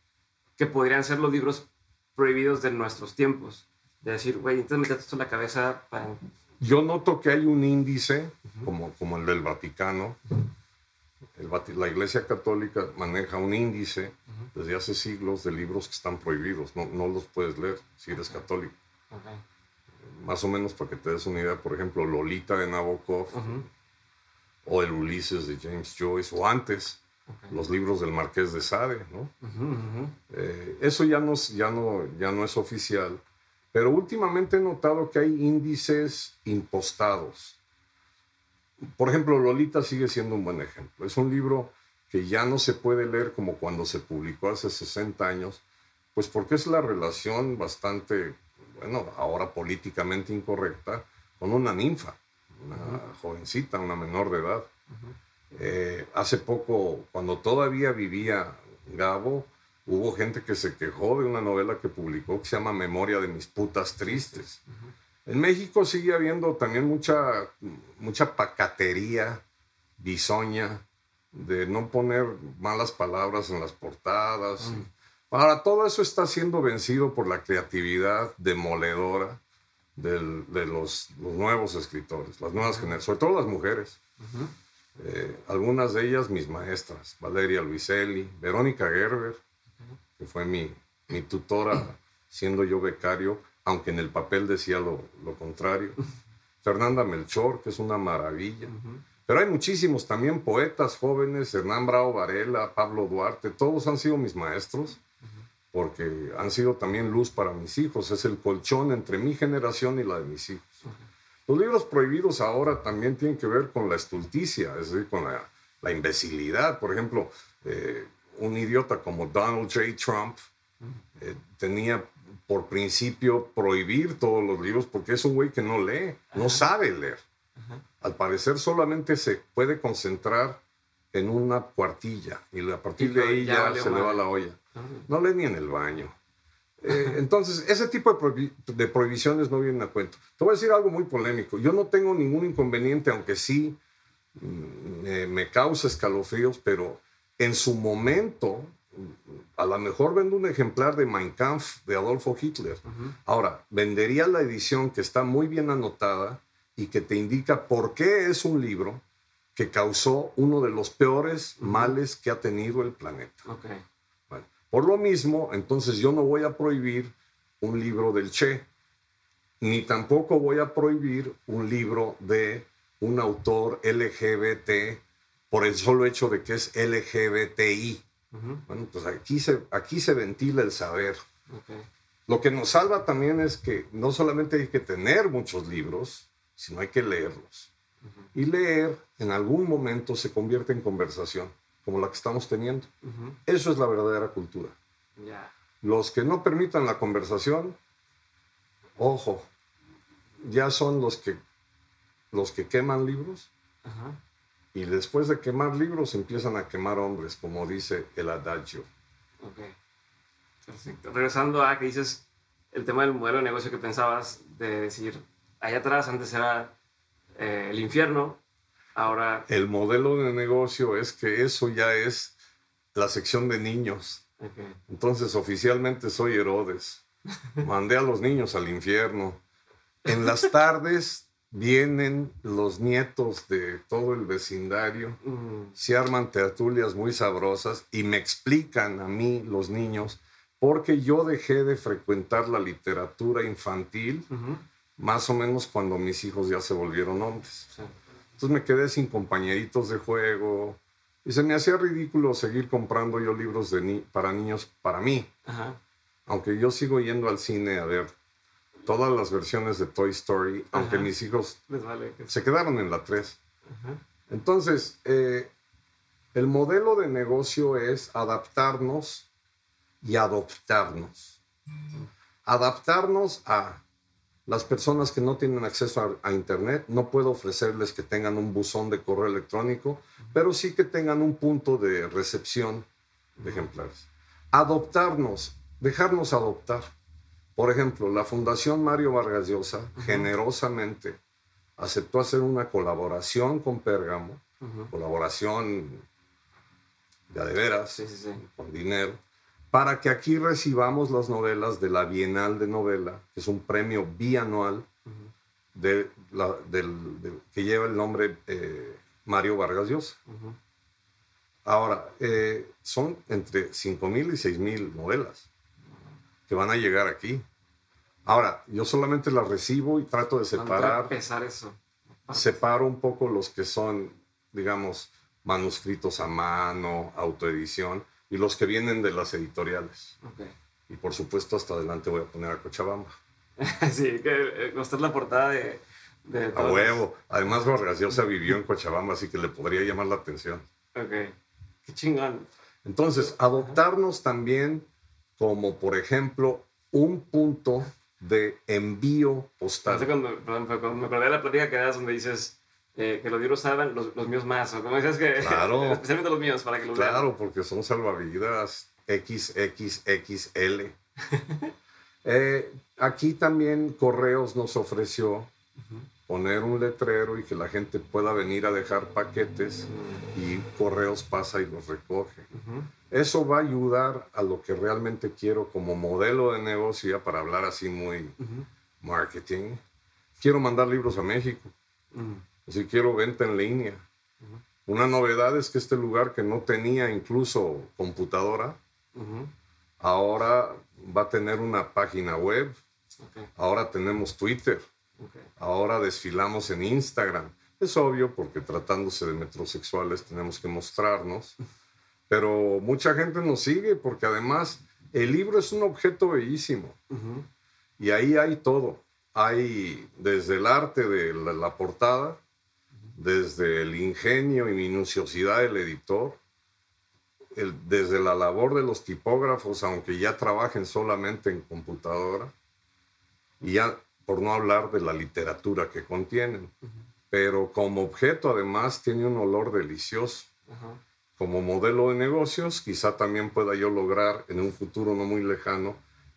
que podrían ser los libros prohibidos de nuestros tiempos. De decir, güey, entonces metete esto en la cabeza para... Yo noto que hay un índice, como, como el del Vaticano. la Iglesia Católica maneja un índice desde hace siglos de libros que están prohibidos. No, no los puedes leer si eres católico. Más o menos para que te des una idea, por ejemplo, Lolita de Nabokov o el Ulises de James Joyce o antes los libros del Marqués de Sade, ¿no? Eh, eso ya no, ya, no, ya no es oficial, pero últimamente he notado que hay índices impostados. Por ejemplo, Lolita sigue siendo un buen ejemplo. Es un libro que ya no se puede leer como cuando se publicó hace 60 años, pues porque es la relación bastante, bueno, ahora políticamente incorrecta, con una ninfa, una jovencita, una menor de edad. Eh, hace poco, cuando todavía vivía Gabo, hubo gente que se quejó de una novela que publicó que se llama Memoria de mis putas tristes. En México sigue habiendo también mucha, mucha pacatería, bisoña, de no poner malas palabras en las portadas. Ahora, todo eso está siendo vencido por la creatividad demoledora de los, nuevos escritores, las nuevas generaciones, sobre todo las mujeres. Eh, algunas de ellas mis maestras, Valeria Luiselli, Verónica Gerber, que fue mi, mi tutora siendo yo becario, aunque en el papel decía lo, lo contrario. Fernanda Melchor, que es una maravilla. Pero hay muchísimos también poetas jóvenes, Hernán Bravo Varela, Pablo Duarte, todos han sido mis maestros, porque han sido también luz para mis hijos. Es el colchón entre mi generación y la de mis hijos. Los libros prohibidos ahora también tienen que ver con la estulticia, es decir, con la, la imbecilidad. Por ejemplo, eh, un idiota como Donald J. Trump eh, tenía por principio prohibir todos los libros porque es un güey que no lee, no sabe leer. Al parecer solamente se puede concentrar en una cuartilla y a partir de ahí ya, se le va la olla. No lee ni en el baño. Eh, entonces, ese tipo de, prohibiciones no vienen a cuento. Te voy a decir algo muy polémico. Yo no tengo ningún inconveniente, aunque sí mm, me, causa escalofríos, pero en su momento, a lo mejor vendo un ejemplar de Mein Kampf de Adolfo Hitler. Ahora, vendería la edición que está muy bien anotada y que te indica por qué es un libro que causó uno de los peores males que ha tenido el planeta. Okay. Por lo mismo, entonces yo no voy a prohibir un libro del Che, ni tampoco voy a prohibir un libro de un autor LGBT por el solo hecho de que es LGBTI. Bueno, pues aquí se, aquí se ventila el saber. Lo que nos salva también es que no solamente hay que tener muchos libros, sino hay que leerlos. Y leer en algún momento se convierte en conversación. Como la que estamos teniendo. Eso es la verdadera cultura. Ya. Los que no permitan la conversación, ojo, ya son los que, los que queman libros y después de quemar libros empiezan a quemar hombres, como dice el adagio. Ok. Perfecto. Regresando a que dices el tema del modelo de negocio que pensabas, de decir, allá atrás antes era eh, el infierno, ahora... El modelo de negocio es que eso ya es la sección de niños. Entonces oficialmente soy Herodes. Mandé a los niños al infierno. En las tardes vienen los nietos de todo el vecindario, se arman tertulias muy sabrosas y me explican a mí, los niños, porque yo dejé de frecuentar la literatura infantil más o menos cuando mis hijos ya se volvieron hombres. sí. Entonces me quedé sin compañeritos de juego y se me hacía ridículo seguir comprando yo libros de ni- para niños para mí, Ajá. aunque yo sigo yendo al cine a ver todas las versiones de Toy Story, aunque mis hijos Les vale. que- se quedaron en la 3. Ajá. Entonces, eh, el modelo de negocio es adaptarnos y adoptarnos. Adaptarnos a las personas que no tienen acceso a, a Internet. No puedo ofrecerles que tengan un buzón de correo electrónico, pero sí que tengan un punto de recepción de ejemplares. Adoptarnos, dejarnos adoptar. Por ejemplo, la Fundación Mario Vargas Llosa generosamente aceptó hacer una colaboración con Pérgamo, colaboración de a de veras, Sí, sí, sí. con dinero, para que aquí recibamos las novelas de la Bienal de Novela, que es un premio bianual Ujú. de la- del- del- que lleva el nombre eh, Mario Vargas Llosa. Ahora, eh, son entre 5.000 y 6.000 novelas que van a llegar aquí. Ahora, yo solamente las recibo y trato de ¿Cuánto va a separar, pesar eso? separo un poco los que son, digamos, manuscritos a mano, autoedición, y los que vienen de las editoriales. Ok. Y por supuesto, hasta adelante voy a poner a Cochabamba. sí, que eh, mostrar la portada de... de A todos. huevo. Además, Vargas Llosa vivió en Cochabamba, así que le podría llamar la atención. Ok. Qué chingón. Entonces, adoptarnos también como, por ejemplo, un punto de envío postal. cuando, perdón, pero cuando me acordé de la plática que das donde dices eh, que los libros saben, los, los míos más. O como decías que... Claro. especialmente los míos, para que los. Claro, porque son salvavidas XXXL. Eh, aquí también Correos nos ofreció poner un letrero y que la gente pueda venir a dejar paquetes y Correos pasa y los recoge. Ujú. Eso va a ayudar a lo que realmente quiero como modelo de negocio, ya para hablar así muy marketing. Quiero mandar libros a México, Así quiero venta en línea. Una novedad es que este lugar que no tenía incluso computadora, ahora va a tener una página web, ahora tenemos Twitter, ahora desfilamos en Instagram. Es obvio porque tratándose de metrosexuales tenemos que mostrarnos, pero mucha gente nos sigue porque además el libro es un objeto bellísimo. Y ahí hay todo. Hay desde el arte de la, la portada, desde el ingenio y minuciosidad del editor, el- desde la labor de los tipógrafos, aunque ya trabajen solamente en computadora, y ya por no hablar de la literatura que contienen. Pero como objeto además tiene un olor delicioso. Como modelo de negocios, quizá también pueda yo lograr en un futuro no muy lejano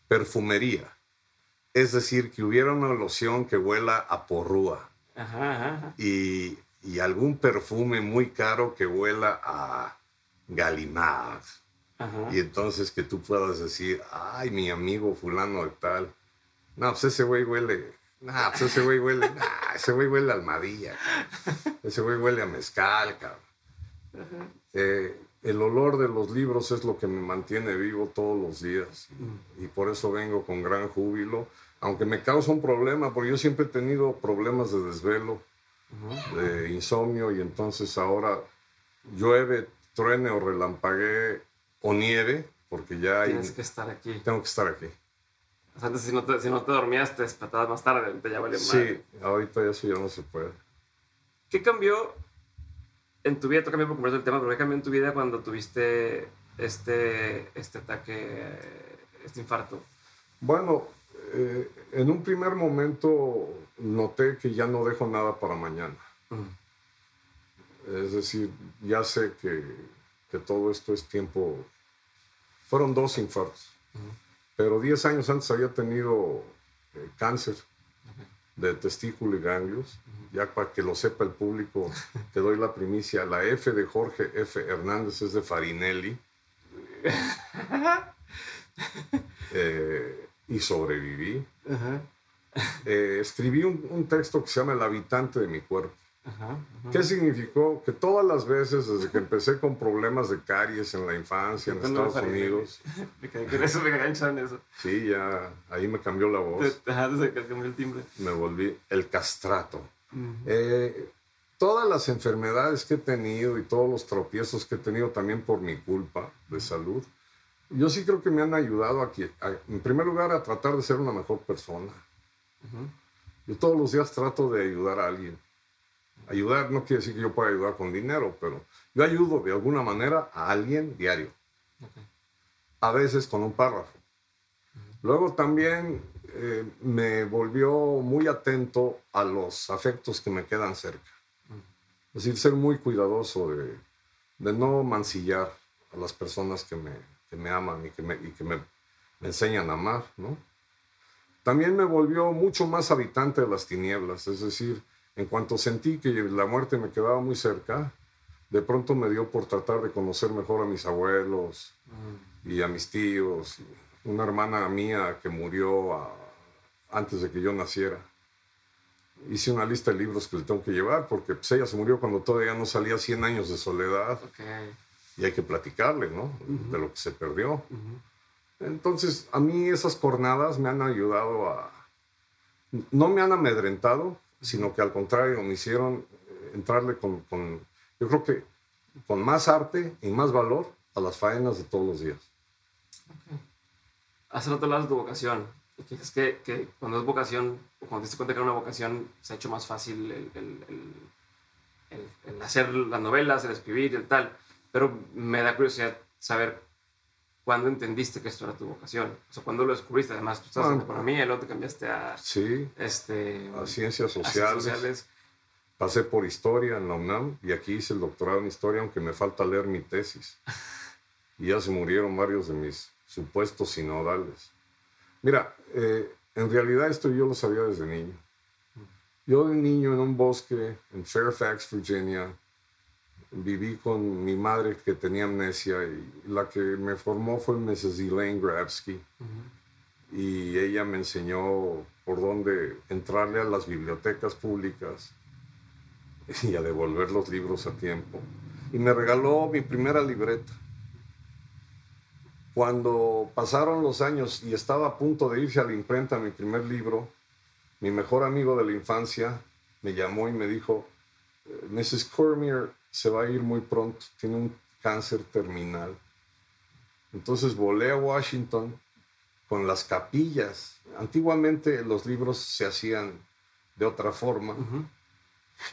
perfumería. Es decir, que hubiera una loción que huela a porrúa Ajá, ajá, ajá. y, y algún perfume muy caro que huela a Galimard. Ajá. Y entonces que tú puedas decir, ay, mi amigo fulano de tal. No, pues ese güey huele, no, pues ese güey huele, nah, ese güey huele a almadilla, cabrón. ese güey huele a mezcal, cabrón. Eh, el olor de los libros es lo que me mantiene vivo todos los días y por eso vengo con gran júbilo, aunque me causa un problema, porque yo siempre he tenido problemas de desvelo, de insomnio y entonces ahora llueve, truene o relampaguee o nieve, porque ya hay, Tienes que estar aquí. tengo que estar aquí. O sea, antes si no te, si no te dormías, te despertabas más tarde, te ya valía Sí, madre. ahorita eso ya no se puede. ¿Qué cambió en tu vida, tú cambió por completo el tema, pero ¿qué cambió en tu vida cuando tuviste este, este ataque, este infarto? Bueno, eh, en un primer momento noté que ya no dejo nada para mañana. Es decir, ya sé que, que, todo esto es tiempo. Fueron dos infartos, pero 10 años antes había tenido eh, cáncer de testículo y ganglios. Ya para que lo sepa el público, te doy la primicia. La F de Jorge F. Hernández es de Farinelli. Eh, y sobreviví. Eh, escribí un, texto que se llama El habitante de mi cuerpo. ¿Qué significó? Que todas las veces desde que empecé con problemas de caries en la infancia en Estados Unidos. eso me en eso. Sí, ya ahí me cambió la voz. desde que cambió el timbre. Me volví el castrato. Eh, todas las enfermedades que he tenido y todos los tropiezos que he tenido también por mi culpa de salud, yo sí creo que me han ayudado aquí, en primer lugar, a tratar de ser una mejor persona. Yo todos los días trato de ayudar a alguien. Ayudar no quiere decir que yo pueda ayudar con dinero, pero yo ayudo de alguna manera a alguien diario. A veces con un párrafo. Luego también eh, me volvió muy atento a los afectos que me quedan cerca. Es decir, ser muy cuidadoso de, de no mancillar a las personas que me, que me aman y que, me, y que me, enseñan a amar, ¿no? También me volvió mucho más habitante de las tinieblas, es decir, en cuanto sentí que la muerte me quedaba muy cerca, de pronto me dio por tratar de conocer mejor a mis abuelos y a mis tíos, una hermana mía que murió antes de que yo naciera. Hice una lista de libros que le tengo que llevar porque pues, ella se murió cuando todavía no salía 100 años de soledad y hay que platicarle, ¿no? De lo que se perdió. Entonces, a mí esas jornadas me han ayudado a... No me han amedrentado, sino que al contrario, me hicieron eh, entrarle con, con yo creo que con más arte y más valor a las faenas de todos los días. Okay. Hace rato hablabas de tu vocación. Es que, que, cuando es vocación, o cuando te das cuenta que era una vocación, se ha hecho más fácil el, el, el, el hacer las novelas, el escribir, el tal. Pero me da curiosidad saber cuándo entendiste que esto era tu vocación. O sea, cuándo lo descubriste. Además, tú estás en economía y luego te cambiaste a, sí, este, a ciencias sociales. Pasé por historia en la UNAM y aquí hice el doctorado en historia, aunque me falta leer mi tesis. Y ya se murieron varios de mis supuestos sinodales. Mira, eh, en realidad esto yo lo sabía desde niño. Yo de niño en un bosque en Fairfax, Virginia, viví con mi madre que tenía amnesia y la que me formó fue Mrs. Elaine Grabsky. Y ella me enseñó por dónde entrarle a las bibliotecas públicas y a devolver los libros a tiempo. Y me regaló mi primera libreta. Cuando pasaron los años y estaba a punto de irse a la imprenta mi primer libro, mi mejor amigo de la infancia me llamó y me dijo, Mrs. Cormier se va a ir muy pronto, tiene un cáncer terminal. Entonces volé a Washington con las capillas. Antiguamente los libros se hacían de otra forma,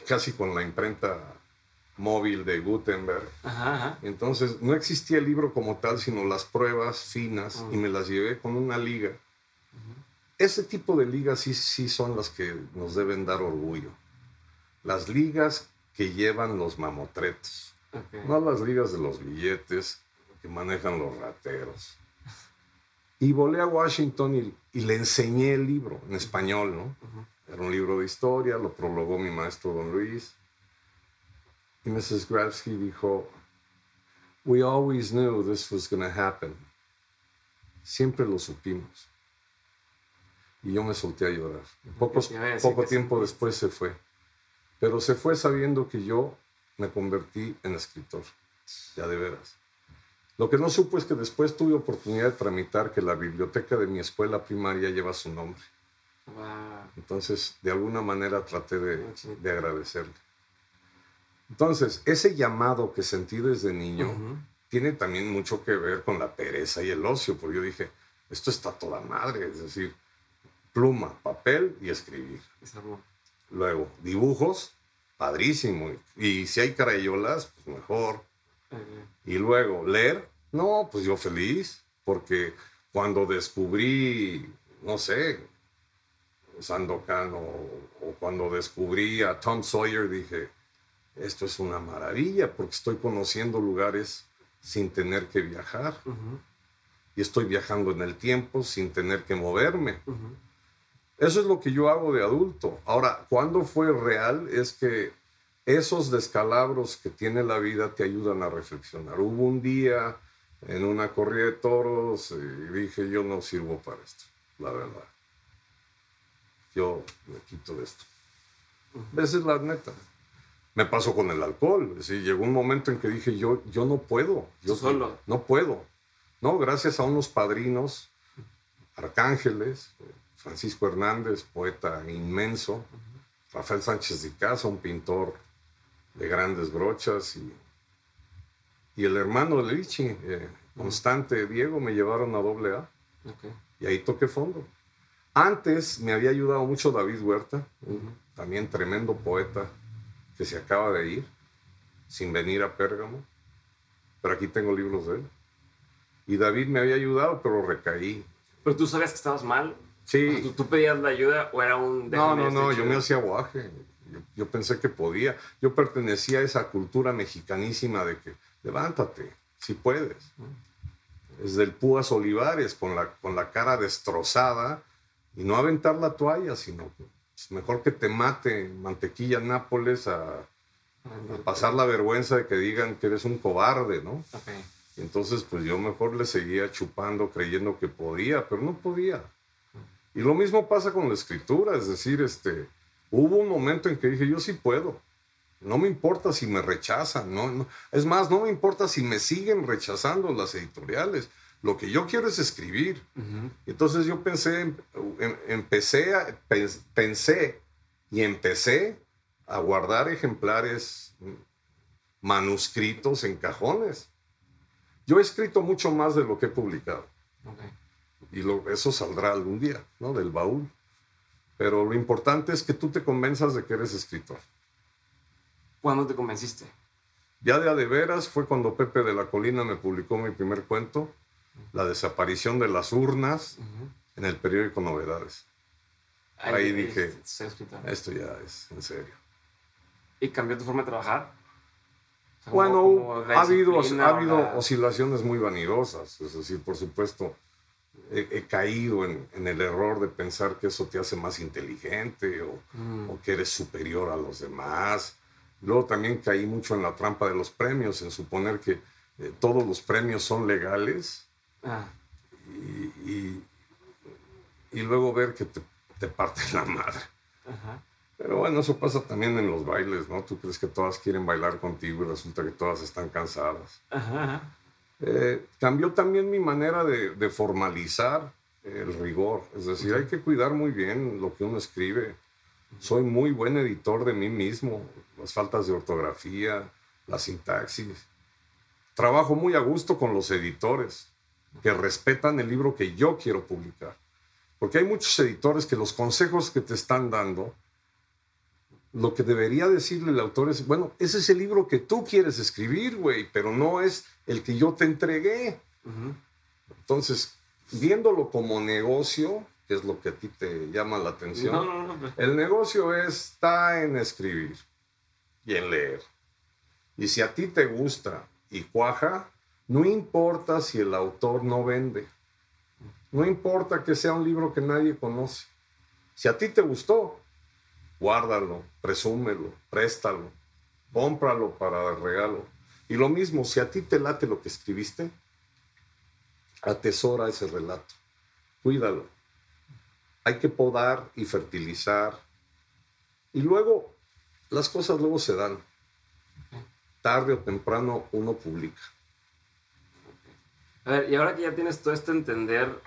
casi con la imprenta móvil de Gutenberg. Entonces no existía el libro como tal, sino las pruebas finas y me las llevé con una liga. Ese tipo de ligas sí, sí son las que nos deben dar orgullo. Las ligas que llevan los mamotretos, no las ligas de los billetes que manejan los rateros. Y volé a Washington y, le enseñé el libro en español, ¿no? Era un libro de historia, lo prologó mi maestro don Luis. Y Mrs. Grabsky dijo, We always knew this was going to happen. Siempre lo supimos. Y yo me solté a llorar. poco tiempo después se fue pero se fue sabiendo que yo me convertí en escritor, ya de veras. Lo que no supo es que después tuve oportunidad de tramitar que la biblioteca de mi escuela primaria lleva su nombre. Entonces, de alguna manera traté de, de, agradecerle. Entonces, ese llamado que sentí desde niño tiene también mucho que ver con la pereza y el ocio, porque yo dije, esto está toda madre, es decir, pluma, papel y escribir. Luego, dibujos padrísimo. Y si hay carayolas, pues mejor. Y luego, leer, no, pues yo feliz, porque cuando descubrí, no sé, Sandokan o, o cuando descubrí a Tom Sawyer, dije, esto es una maravilla, porque estoy conociendo lugares sin tener que viajar. Y estoy viajando en el tiempo sin tener que moverme. Eso es lo que yo hago de adulto. Ahora, ¿cuándo fue real? Es que esos descalabros que tiene la vida te ayudan a reflexionar. Hubo un día en una corrida de toros y dije, yo no sirvo para esto, la verdad. Yo me quito de esto. Esa es la neta. Me pasó con el alcohol. llegó un momento en que dije, yo, yo no puedo. Yo solo. No puedo. No, gracias a unos padrinos, arcángeles, Francisco Hernández, poeta inmenso, Rafael Sánchez de Casa, un pintor de grandes brochas, y, y el hermano de Lichi, eh, Constante Diego, me llevaron a doble A. Y ahí toqué fondo. Antes me había ayudado mucho David Huerta, también tremendo poeta que se acaba de ir sin venir a Pérgamo, pero aquí tengo libros de él. Y David me había ayudado, pero recaí. ¿Pero tú sabías que estabas mal? Sí. ¿tú, pedías la ayuda o era un... No, no, no, yo me hacía guaje. Yo, pensé que podía. Yo pertenecía a esa cultura mexicanísima de que levántate, si puedes. Desde el Púas Olivares, con la, con la cara destrozada, y no aventar la toalla, sino mejor que te mate mantequilla Nápoles a, pasar la vergüenza de que digan que eres un cobarde, ¿no? Entonces, pues yo mejor le seguía chupando creyendo que podía, pero no podía. Y lo mismo pasa con la escritura, es decir, este, hubo un momento en que dije, yo sí puedo. No me importa si me rechazan, no, es más, no me importa si me siguen rechazando las editoriales. Lo que yo quiero es escribir. Entonces yo pensé, em, empecé, pensé y empecé a guardar ejemplares manuscritos en cajones. Yo he escrito mucho más de lo que he publicado. Y lo, eso saldrá algún día, ¿no? Del baúl. Pero lo importante es que tú te convenzas de que eres escritor. ¿Cuándo te convenciste? Ya de a de veras fue cuando Pepe de la Colina me publicó mi primer cuento la desaparición de las urnas en el periódico Novedades. Ahí, dije, esto ya es en serio. ¿Y cambió tu forma de trabajar? bueno, ha habido, ha habido oscilaciones muy vanidosas, es decir, por supuesto, he, caído en, el error de pensar que eso te hace más inteligente o, mm. que eres superior a los demás. Luego también caí mucho en la trampa de los premios, en suponer que eh, todos los premios son legales Ah. Y, y, luego ver que te, te parte la madre. Pero bueno, eso pasa también en los bailes, ¿no? Tú crees que todas quieren bailar contigo y resulta que todas están cansadas. Eh, cambió también mi manera de, de, formalizar el rigor. Es decir, hay que cuidar muy bien lo que uno escribe. Soy muy buen editor de mí mismo. Las faltas de ortografía, la sintaxis. Trabajo muy a gusto con los editores que respetan el libro que yo quiero publicar. Porque hay muchos editores que los consejos que te están dando, lo que debería decirle el autor es, bueno, ese es el libro que tú quieres escribir, güey, pero no es el que yo te entregué. Entonces, viéndolo como negocio, que es lo que a ti te llama la atención, el negocio está en escribir y en leer. Y si a ti te gusta y cuaja, no importa si el autor no vende. No importa que sea un libro que nadie conoce. Si a ti te gustó, guárdalo, presúmelo, préstalo, cómpralo para el regalo. Y lo mismo, si a ti te late lo que escribiste, atesora ese relato, cuídalo. Hay que podar y fertilizar. Y luego, las cosas luego se dan. Tarde o temprano uno publica. A ver, y ahora que ya tienes todo este entender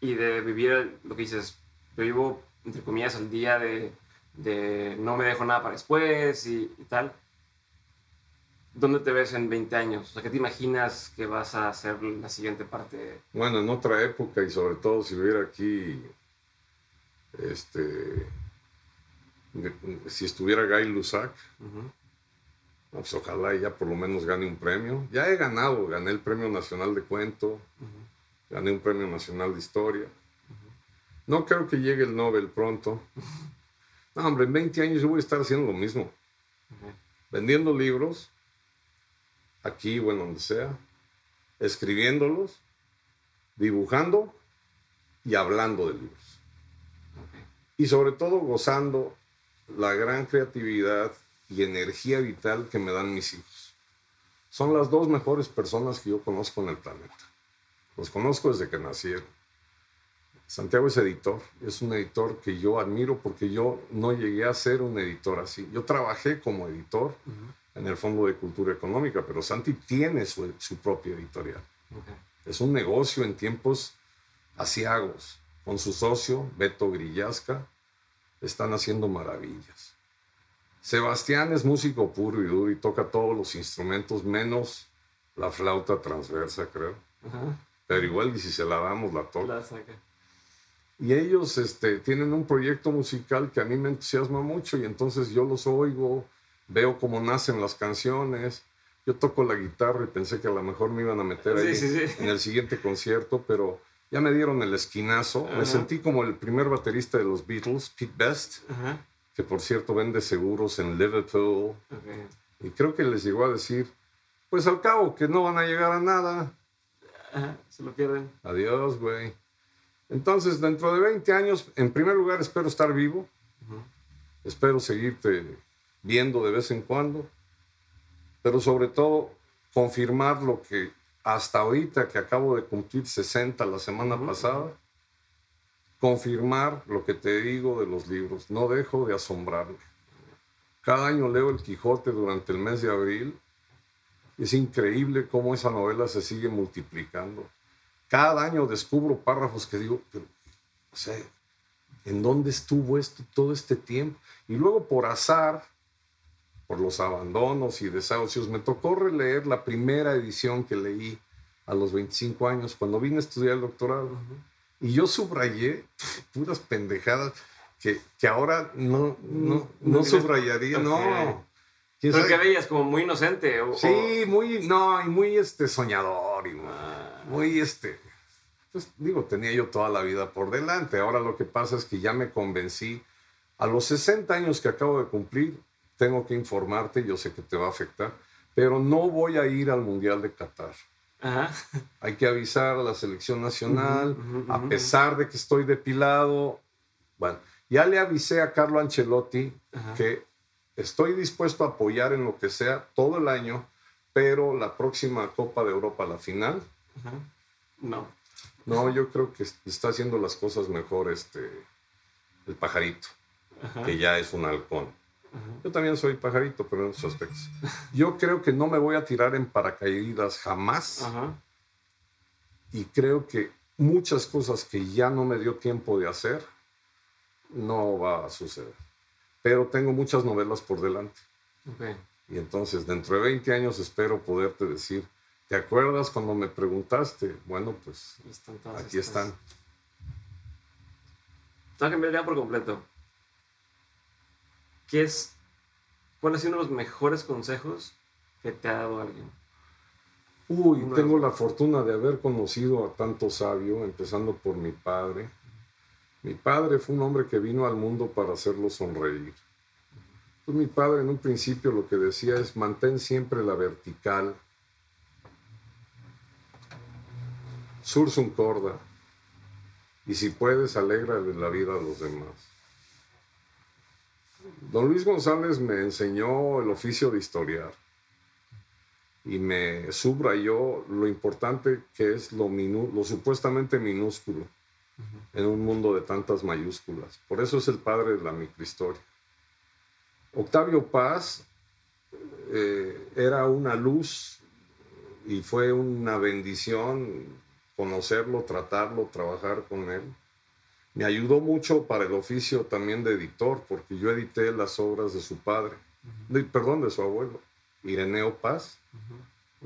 y de vivir lo que dices, yo vivo, entre comillas, al día de, de no me dejo nada para después y, tal. ¿Dónde te ves en 20 años? O sea, ¿qué te imaginas que vas a hacer la siguiente parte? Bueno, en otra época y sobre todo si hubiera aquí, este, Si estuviera Guy Lussac, pues ojalá ya por lo menos gane un premio. Ya he ganado, gané el Premio Nacional de Cuento, gané un Premio Nacional de Historia. No creo que llegue el Nobel pronto. No, hombre, en 20 años yo voy a estar haciendo lo mismo. Vendiendo libros, aquí o en donde sea, escribiéndolos, dibujando y hablando de libros. Y sobre todo gozando la gran creatividad y energía vital que me dan mis hijos. Son las dos mejores personas que yo conozco en el planeta. Los conozco desde que nacieron. Santiago es editor, es un editor que yo admiro porque yo no llegué a ser un editor así. Yo trabajé como editor en el Fondo de Cultura Económica, pero Santi tiene su, propia editorial. Es un negocio en tiempos asiagos. Con su socio, Beto Grillasca, están haciendo maravillas. Sebastián es músico puro y duro y toca todos los instrumentos menos la flauta transversa, creo. Pero igual y si se la damos, la toca. Y ellos este, tienen un proyecto musical que a mí me entusiasma mucho y entonces yo los oigo, veo cómo nacen las canciones. Yo toco la guitarra y pensé que a lo mejor me iban a meter ahí en el siguiente concierto, pero ya me dieron el esquinazo. Me sentí como el primer baterista de los Beatles, Pete Best que por cierto vende seguros en Liverpool. Y creo que les llegó a decir, pues al cabo que no van a llegar a nada. se lo pierden. Adiós, güey. Entonces, dentro de 20 años, en primer lugar, espero estar vivo. Espero seguirte viendo de vez en cuando. Pero sobre todo, confirmar lo que hasta ahorita, que acabo de cumplir 60 la semana pasada, confirmar lo que te digo de los libros. No dejo de asombrarme. Cada año leo El Quijote durante el mes de abril. Es increíble cómo esa novela se sigue multiplicando. Cada año descubro párrafos que digo, o sea, ¿en dónde estuvo esto todo este tiempo? Y luego por azar, por los abandonos y desahucios, me tocó releer la primera edición que leí a los 25 años, cuando vine a estudiar el doctorado. Y yo subrayé puras pendejadas que, que ahora no, no, no, subrayaría, no. Pero que veías como muy inocente. sí, muy, no, y muy este, soñador, y ah. Muy, este, pues digo, tenía yo toda la vida por delante. Ahora lo que pasa es que ya me convencí. A los 60 años que acabo de cumplir, tengo que informarte, yo sé que te va a afectar, pero no voy a ir al Mundial de Qatar. Hay que avisar a la selección nacional, a pesar de que estoy depilado. Bueno, ya le avisé a Carlo Ancelotti que estoy dispuesto a apoyar en lo que sea todo el año, pero la próxima Copa de Europa, la final, no. No, yo creo que está haciendo las cosas mejor este, el pajarito, que ya es un halcón. Yo también soy pajarito, pero en esos aspectos. Yo creo que no me voy a tirar en paracaídas jamás. Y creo que muchas cosas que ya no me dio tiempo de hacer, no va a suceder. Pero tengo muchas novelas por delante. Y entonces, dentro de 20 años, espero poderte decir, ¿te acuerdas cuando me preguntaste? Bueno, pues aquí están. Tengo que cambiar ya por completo. ¿qué es, ¿cuál ha sido uno de los mejores consejos que te ha dado alguien? Uy, tengo la fortuna de haber conocido a tanto sabio, empezando por mi padre. Mi padre fue un hombre que vino al mundo para hacerlo sonreír. Pues mi padre en un principio lo que decía es mantén siempre la vertical. Sursum corda. Y si puedes, alegra la vida a los demás. Don Luis González me enseñó el oficio de historiar y me subrayó lo importante que es lo, lo supuestamente minúsculo en un mundo de tantas mayúsculas. Por eso es el padre de la microhistoria. Octavio Paz eh, era una luz y fue una bendición conocerlo, tratarlo, trabajar con él me ayudó mucho para el oficio también de editor, porque yo edité las obras de su padre, perdón, de su abuelo, Ireneo Paz.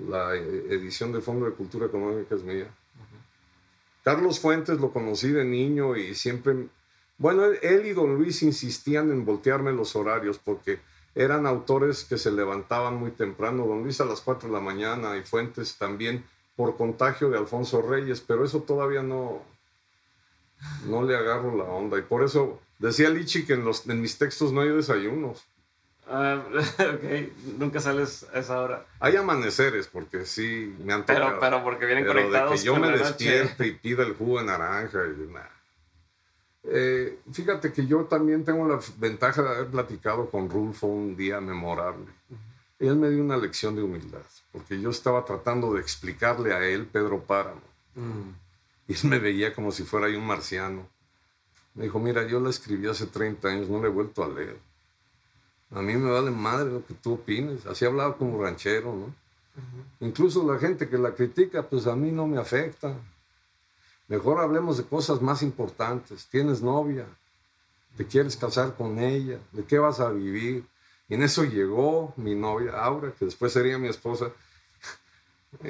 La eh, edición del Fondo de Cultura Económica es mía. Carlos Fuentes lo conocí de niño y siempre Bueno, él y don Luis insistían en voltearme los horarios porque eran autores que se levantaban muy temprano. Don Luis a las 4 de la mañana y Fuentes también por contagio de Alfonso Reyes, pero eso todavía no, no le agarro la onda. Y por eso decía Lichi que en, los, en mis textos no hay desayunos. Ah, ok, nunca sales a esa hora. Hay amaneceres, porque sí me han tocado. Pero, porque vienen conectados. De que yo me despierte y pida el jugo de naranja y nada. Eh, fíjate que yo también tengo la ventaja de haber platicado con Rulfo un día memorable. Él me dio una lección de humildad, porque yo estaba tratando de explicarle a él Pedro Páramo. Y él me veía como si fuera yo un marciano. Me dijo, mira, yo la escribí hace 30 años, no la he vuelto a leer. A mí me vale madre lo que tú opines. Así hablaba como ranchero, ¿no? Incluso la gente que la critica, pues a mí no me afecta. Mejor hablemos de cosas más importantes. Tienes novia, te quieres casar con ella, de qué vas a vivir. Y en eso llegó mi novia, Aura, que después sería mi esposa.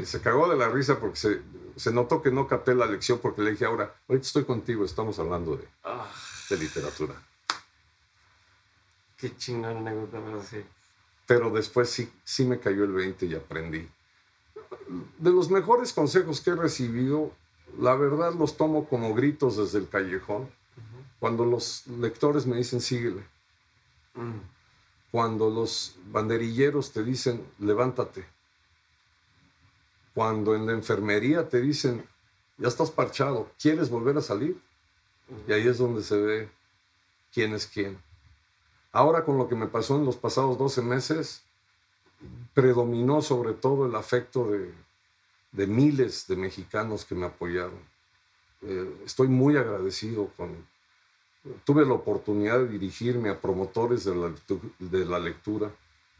Se cagó de la risa porque se, se, notó que no capté la lección porque le dije, Aura, ahorita estoy contigo, estamos hablando de, ah. de literatura. Qué chingada anécdota, pero sí. Pero después sí, sí me cayó el 20 y aprendí. De los mejores consejos que he recibido la verdad los tomo como gritos desde el callejón. Cuando los lectores me dicen, síguele. Mm. Cuando los banderilleros te dicen, levántate. Cuando en la enfermería te dicen, ya estás parchado, ¿quieres volver a salir? Y ahí es donde se ve quién es quién. Ahora con lo que me pasó en los pasados 12 meses, predominó sobre todo el afecto de, de miles de mexicanos que me apoyaron. Eh, estoy muy agradecido con... Tuve la oportunidad de dirigirme a promotores de la, de la lectura,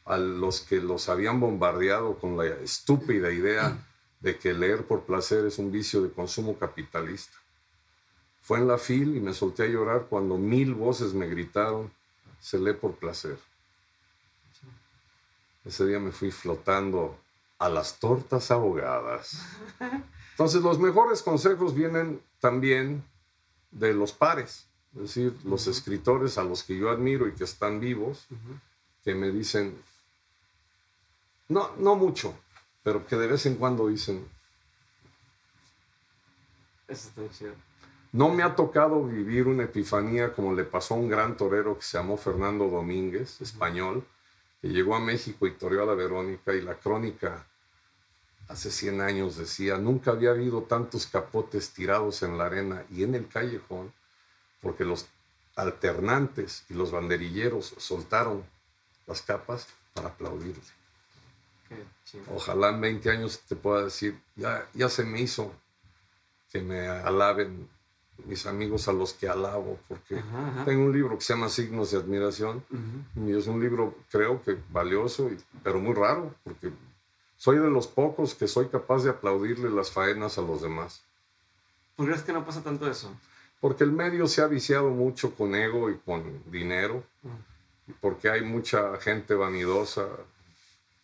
a los que los habían bombardeado con la estúpida idea de que leer por placer es un vicio de consumo capitalista. Fue en la fil y me solté a llorar cuando mil voces me gritaron, se lee por placer. Ese día me fui flotando a las tortas ahogadas. Entonces, los mejores consejos vienen también de los pares, es decir, los escritores a los que yo admiro y que están vivos, que me dicen, no, no mucho, pero que de vez en cuando dicen, Eso está chido. No me ha tocado vivir una epifanía como le pasó a un gran torero que se llamó Fernando Domínguez, español, que llegó a México y toreó a la Verónica y la crónica hace 100 años decía, nunca había habido tantos capotes tirados en la arena y en el callejón, porque los alternantes y los banderilleros soltaron las capas para aplaudirle. Ojalá en 20 años te pueda decir, ya, ya se me hizo que me alaben mis amigos a los que alabo, porque tengo un libro que se llama Signos de Admiración, y es un libro creo que valioso, pero muy raro, porque soy de los pocos que soy capaz de aplaudirle las faenas a los demás. ¿Por qué es que no pasa tanto eso? Porque el medio se ha viciado mucho con ego y con dinero, y porque hay mucha gente vanidosa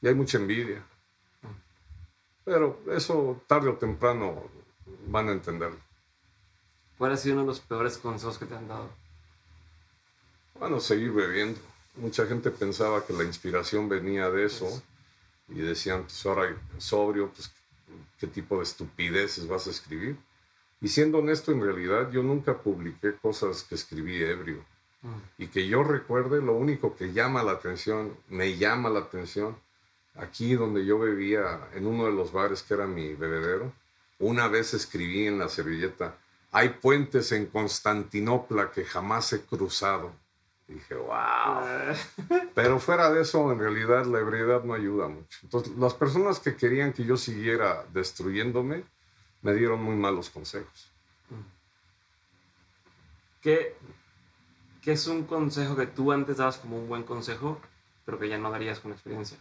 y hay mucha envidia. Pero eso tarde o temprano van a entenderlo. ¿Cuál ha sido uno de los peores consejos que te han dado? Bueno, seguir bebiendo. Mucha gente pensaba que la inspiración venía de eso y decían, pues ahora sobrio, pues qué tipo de estupideces vas a escribir. Y siendo honesto, en realidad yo nunca publiqué cosas que escribí ebrio. Mm. Y que yo recuerde, lo único que llama la atención, me llama la atención, aquí donde yo bebía, en uno de los bares que era mi bebedero, una vez escribí en la servilleta, hay puentes en Constantinopla que jamás he cruzado. dije, wow. Pero fuera de eso, en realidad la ebriedad no ayuda mucho. Entonces, las personas que querían que yo siguiera destruyéndome, me dieron muy malos consejos. ¿Qué, ¿Qué es un consejo que tú antes dabas como un buen consejo, pero que ya no darías con experiencia?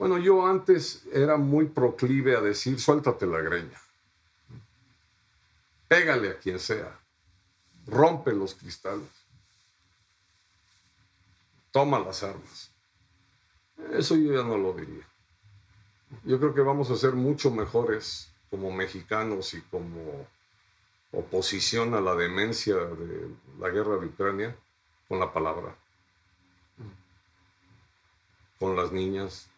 Bueno, yo antes era muy proclive a decir, suéltate la greña. Pégale a quien sea. Rompe los cristales toma las armas. Eso yo ya no lo diría. Yo creo que vamos a ser mucho mejores como mexicanos y como oposición a la demencia de la guerra de Ucrania con la palabra, con las niñas.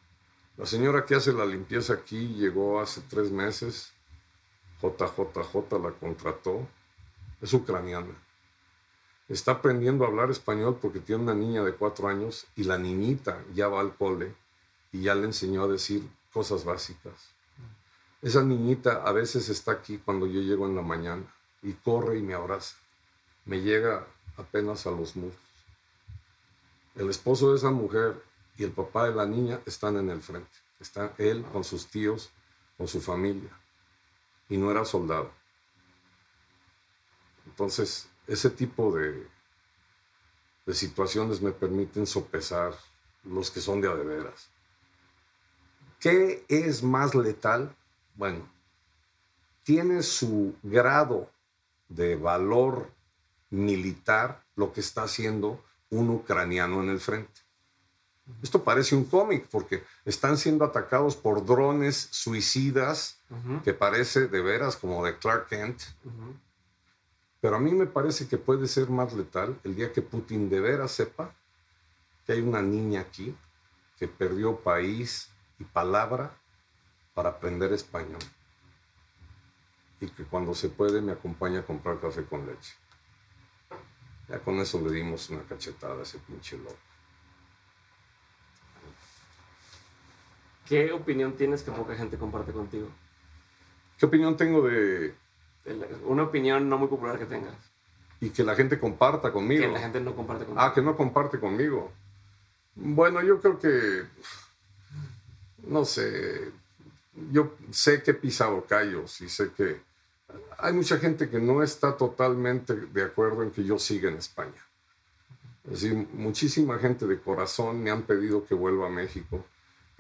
La señora que hace la limpieza aquí llegó hace tres meses, JJJ la contrató, es ucraniana. Está aprendiendo a hablar español porque tiene una niña de cuatro años y la niñita ya va al cole y ya le enseñó a decir cosas básicas. Esa niñita a veces está aquí cuando yo llego en la mañana y corre y me abraza. Me llega apenas a los muros. El esposo de esa mujer y el papá de la niña están en el frente. Está él con sus tíos, con su familia. Y no era soldado. Entonces, ese tipo de, de situaciones me permiten sopesar los que son de a de veras. ¿Qué es más letal? Bueno, tiene su grado de valor militar lo que está haciendo un ucraniano en el frente. Esto parece un cómic porque están siendo atacados por drones suicidas que parece de veras como de Clark Kent. Pero a mí me parece que puede ser más letal el día que Putin de veras sepa que hay una niña aquí que perdió país y palabra para aprender español y que cuando se puede me acompaña a comprar café con leche. Ya con eso le dimos una cachetada a ese pinche loco. ¿Qué opinión tienes que poca gente comparte contigo? ¿Qué opinión tengo de...? Una opinión no muy popular que tengas. Y que la gente comparta conmigo. Que la gente no comparte conmigo. Ah, que no comparte conmigo. Bueno, yo creo que... No sé. Yo sé que he pisado callos y sé que hay mucha gente que no está totalmente de acuerdo en que yo siga en España. Es decir, muchísima gente de corazón me han pedido que vuelva a México,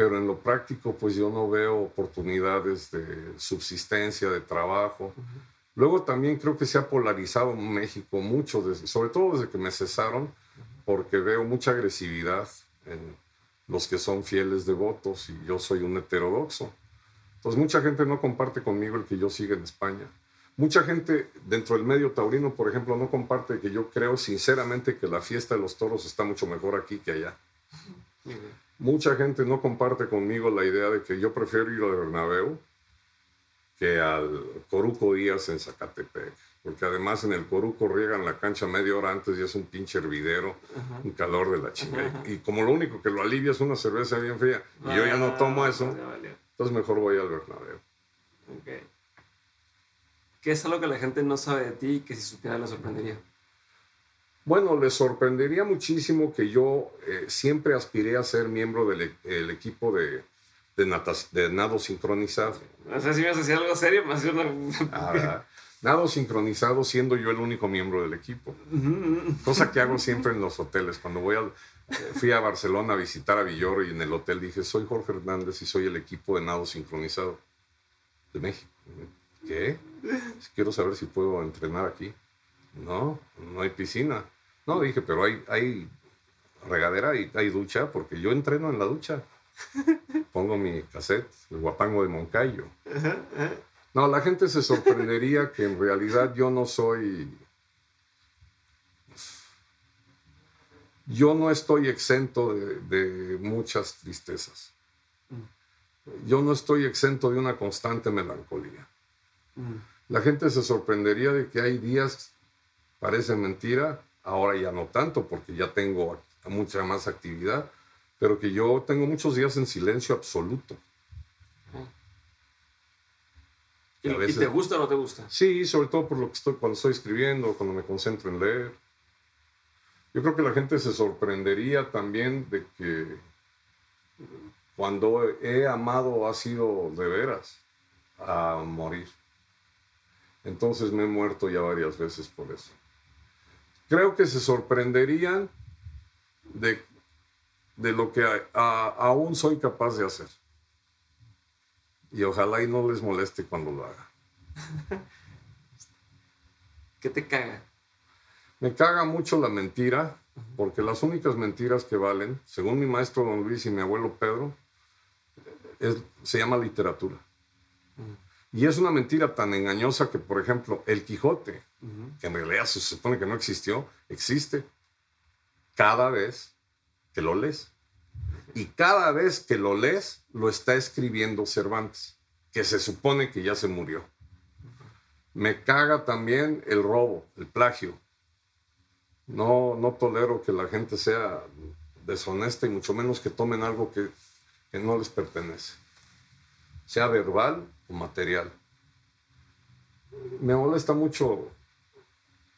pero en lo práctico pues yo no veo oportunidades de subsistencia, de trabajo. Luego también creo que se ha polarizado México mucho, sobre todo desde que me cesaron, porque veo mucha agresividad en los que son fieles devotos y yo soy un heterodoxo. Entonces mucha gente no comparte conmigo el que yo siga en España. Mucha gente dentro del medio taurino, por ejemplo, no comparte que yo creo sinceramente que la fiesta de los toros está mucho mejor aquí que allá. Mucha gente no comparte conmigo la idea de que yo prefiero ir al Bernabéu que al Coruco Díaz en Zacatepec. Porque además en el Coruco riegan la cancha media hora antes y es un pinche hervidero, un calor de la chingada. Y como lo único que lo alivia es una cerveza bien fría, y yo ya no tomo eso, entonces mejor voy al Bernabéu. Okay. ¿Qué es algo que la gente no sabe de ti y que si supiera le sorprendería? Bueno, le sorprendería muchísimo que yo eh, siempre aspiré a ser miembro del e, equipo de, de, nado sincronizado. O sea, si me hacía algo serio, me hacía una... Ah, nado sincronizado siendo yo el único miembro del equipo. Cosa que hago siempre en los hoteles. Cuando voy al, eh, fui a Barcelona a visitar a Villoro y en el hotel dije, soy Jorge Hernández y soy el equipo de nado sincronizado de México. ¿Qué? Quiero saber si puedo entrenar aquí. No, no hay piscina. No, dije, pero hay, hay regadera y hay ducha, porque yo entreno en la ducha. Pongo mi cassette, el guapango de Moncayo. No, la gente se sorprendería que en realidad yo no soy. Yo no estoy exento de, de muchas tristezas. Yo no estoy exento de una constante melancolía. La gente se sorprendería de que hay días, parece mentira, ahora ya no tanto porque ya tengo mucha más actividad, pero que yo tengo muchos días en silencio absoluto. ¿Y, te gusta o no te gusta? Sí, sobre todo por lo que estoy cuando estoy escribiendo, cuando me concentro en leer. Yo creo que la gente se sorprendería también de que cuando he amado ha sido de veras a morir. Entonces me he muerto ya varias veces por eso. Creo que se sorprenderían de, de lo que aún soy capaz de hacer. Y ojalá y no les moleste cuando lo haga. ¿Qué te caga? Me caga mucho la mentira, porque las únicas mentiras que valen, según mi maestro don Luis y mi abuelo Pedro, se llama literatura. Y es una mentira tan engañosa que, por ejemplo, el Quijote, que en realidad se supone que no existió, existe cada vez que lo lees. Y cada vez que lo lees, lo está escribiendo Cervantes, que se supone que ya se murió. Me caga también el robo, el plagio. No, no tolero que la gente sea deshonesta y mucho menos que tomen algo que, que no les pertenece, sea verbal o material. Me molesta mucho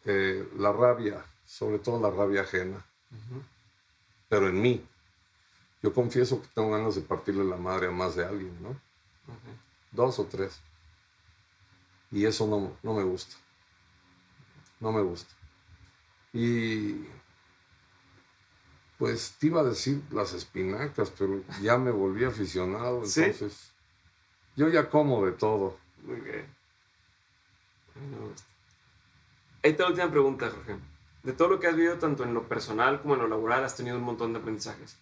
eh, la rabia, sobre todo la rabia ajena, pero en mí. Yo confieso que tengo ganas de partirle la madre a más de alguien, ¿no? Dos o tres. Y eso no, no me gusta. No me gusta. Y pues te iba a decir las espinacas, pero ya me volví aficionado, entonces yo ya como de todo. Muy bien. Ahí está la última pregunta, Jorge. De todo lo que has vivido, tanto en lo personal como en lo laboral, has tenido un montón de aprendizajes.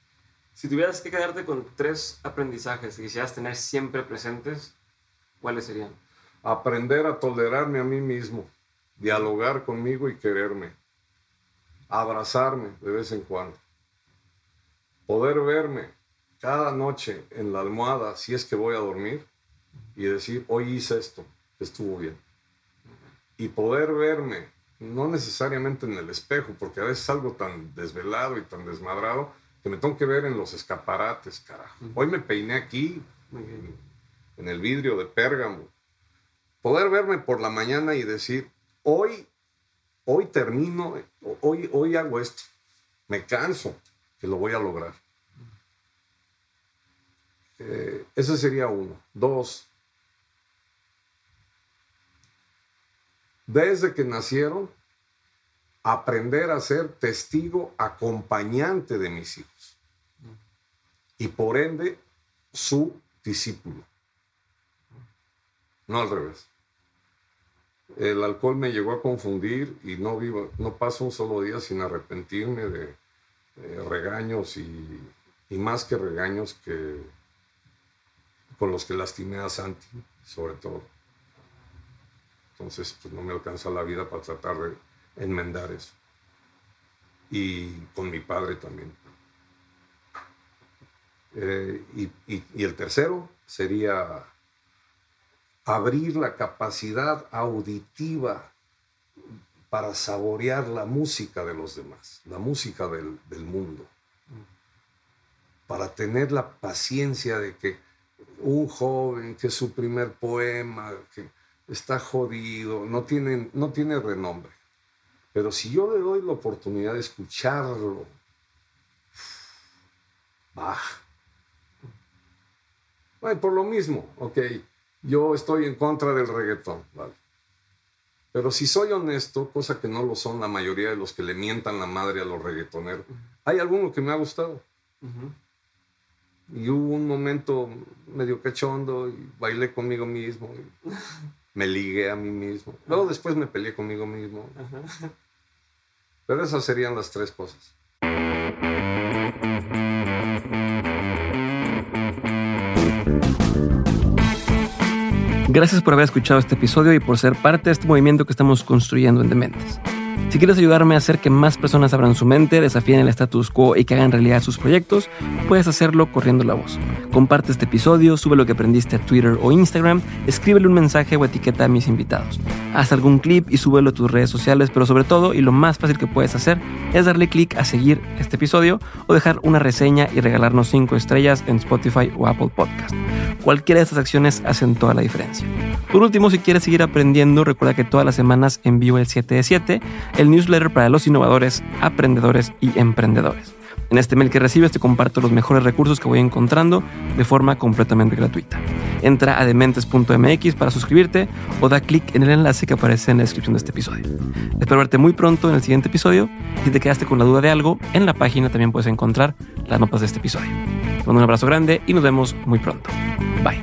Si tuvieras que quedarte con tres aprendizajes que quisieras tener siempre presentes, ¿cuáles serían? Aprender a tolerarme a mí mismo, dialogar conmigo y quererme, abrazarme de vez en cuando, poder verme cada noche en la almohada si es que voy a dormir y decir, hoy hice esto, estuvo bien. Y poder verme, no necesariamente en el espejo, porque a veces salgo tan desvelado y tan desmadrado que me tengo que ver en los escaparates, carajo. Hoy me peiné aquí, en el vidrio de Pérgamo. Poder verme por la mañana y decir, hoy, hoy termino, hoy, hoy hago esto. Me canso, que lo voy a lograr. Eh, ese sería uno. Dos, desde que nacieron, aprender a ser testigo acompañante de mis hijos y por ende su discípulo. No al revés. El alcohol me llegó a confundir y no vivo, no paso un solo día sin arrepentirme de, regaños y, y, más que regaños que con los que lastimé a Santi, sobre todo. Entonces, pues no me alcanza la vida para tratar de enmendar eso. Y con mi padre también. Eh, y, el tercero sería abrir la capacidad auditiva para saborear la música de los demás, la música del, mundo, para tener la paciencia de que un joven que su primer poema, que está jodido, no tiene, no tiene renombre, pero si yo le doy la oportunidad de escucharlo, baja. Bueno, por lo mismo, ok, yo estoy en contra del reggaetón, ¿vale? Pero si soy honesto, cosa que no lo son la mayoría de los que le mientan la madre a los reggaetoneros, hay alguno que me ha gustado. Y hubo un momento medio cachondo y bailé conmigo mismo. me ligué a mí mismo. Luego después me peleé conmigo mismo. Pero esas serían las tres cosas. Gracias por haber escuchado este episodio y por ser parte de este movimiento que estamos construyendo en Dementes. Si quieres ayudarme a hacer que más personas abran su mente, desafíen el status quo y que hagan realidad sus proyectos, puedes hacerlo corriendo la voz. Comparte este episodio, sube lo que aprendiste a Twitter o Instagram, escríbele un mensaje o etiqueta a mis invitados. Haz algún clip y súbelo a tus redes sociales, pero sobre todo, y lo más fácil que puedes hacer, es darle clic a seguir este episodio o dejar una reseña y regalarnos 5 estrellas en Spotify o Apple Podcast. Cualquiera de estas acciones hacen toda la diferencia. Por último, si quieres seguir aprendiendo, recuerda que todas las semanas envío el 7 de 7 el newsletter para los innovadores, aprendedores y emprendedores. En este mail que recibes te comparto los mejores recursos que voy encontrando de forma completamente gratuita. Entra a dementes.mx para suscribirte o da clic en el enlace que aparece en la descripción de este episodio. Espero verte muy pronto en el siguiente episodio. Si te quedaste con la duda de algo, en la página también puedes encontrar las notas de este episodio. Te mando un abrazo grande y nos vemos muy pronto. Bye.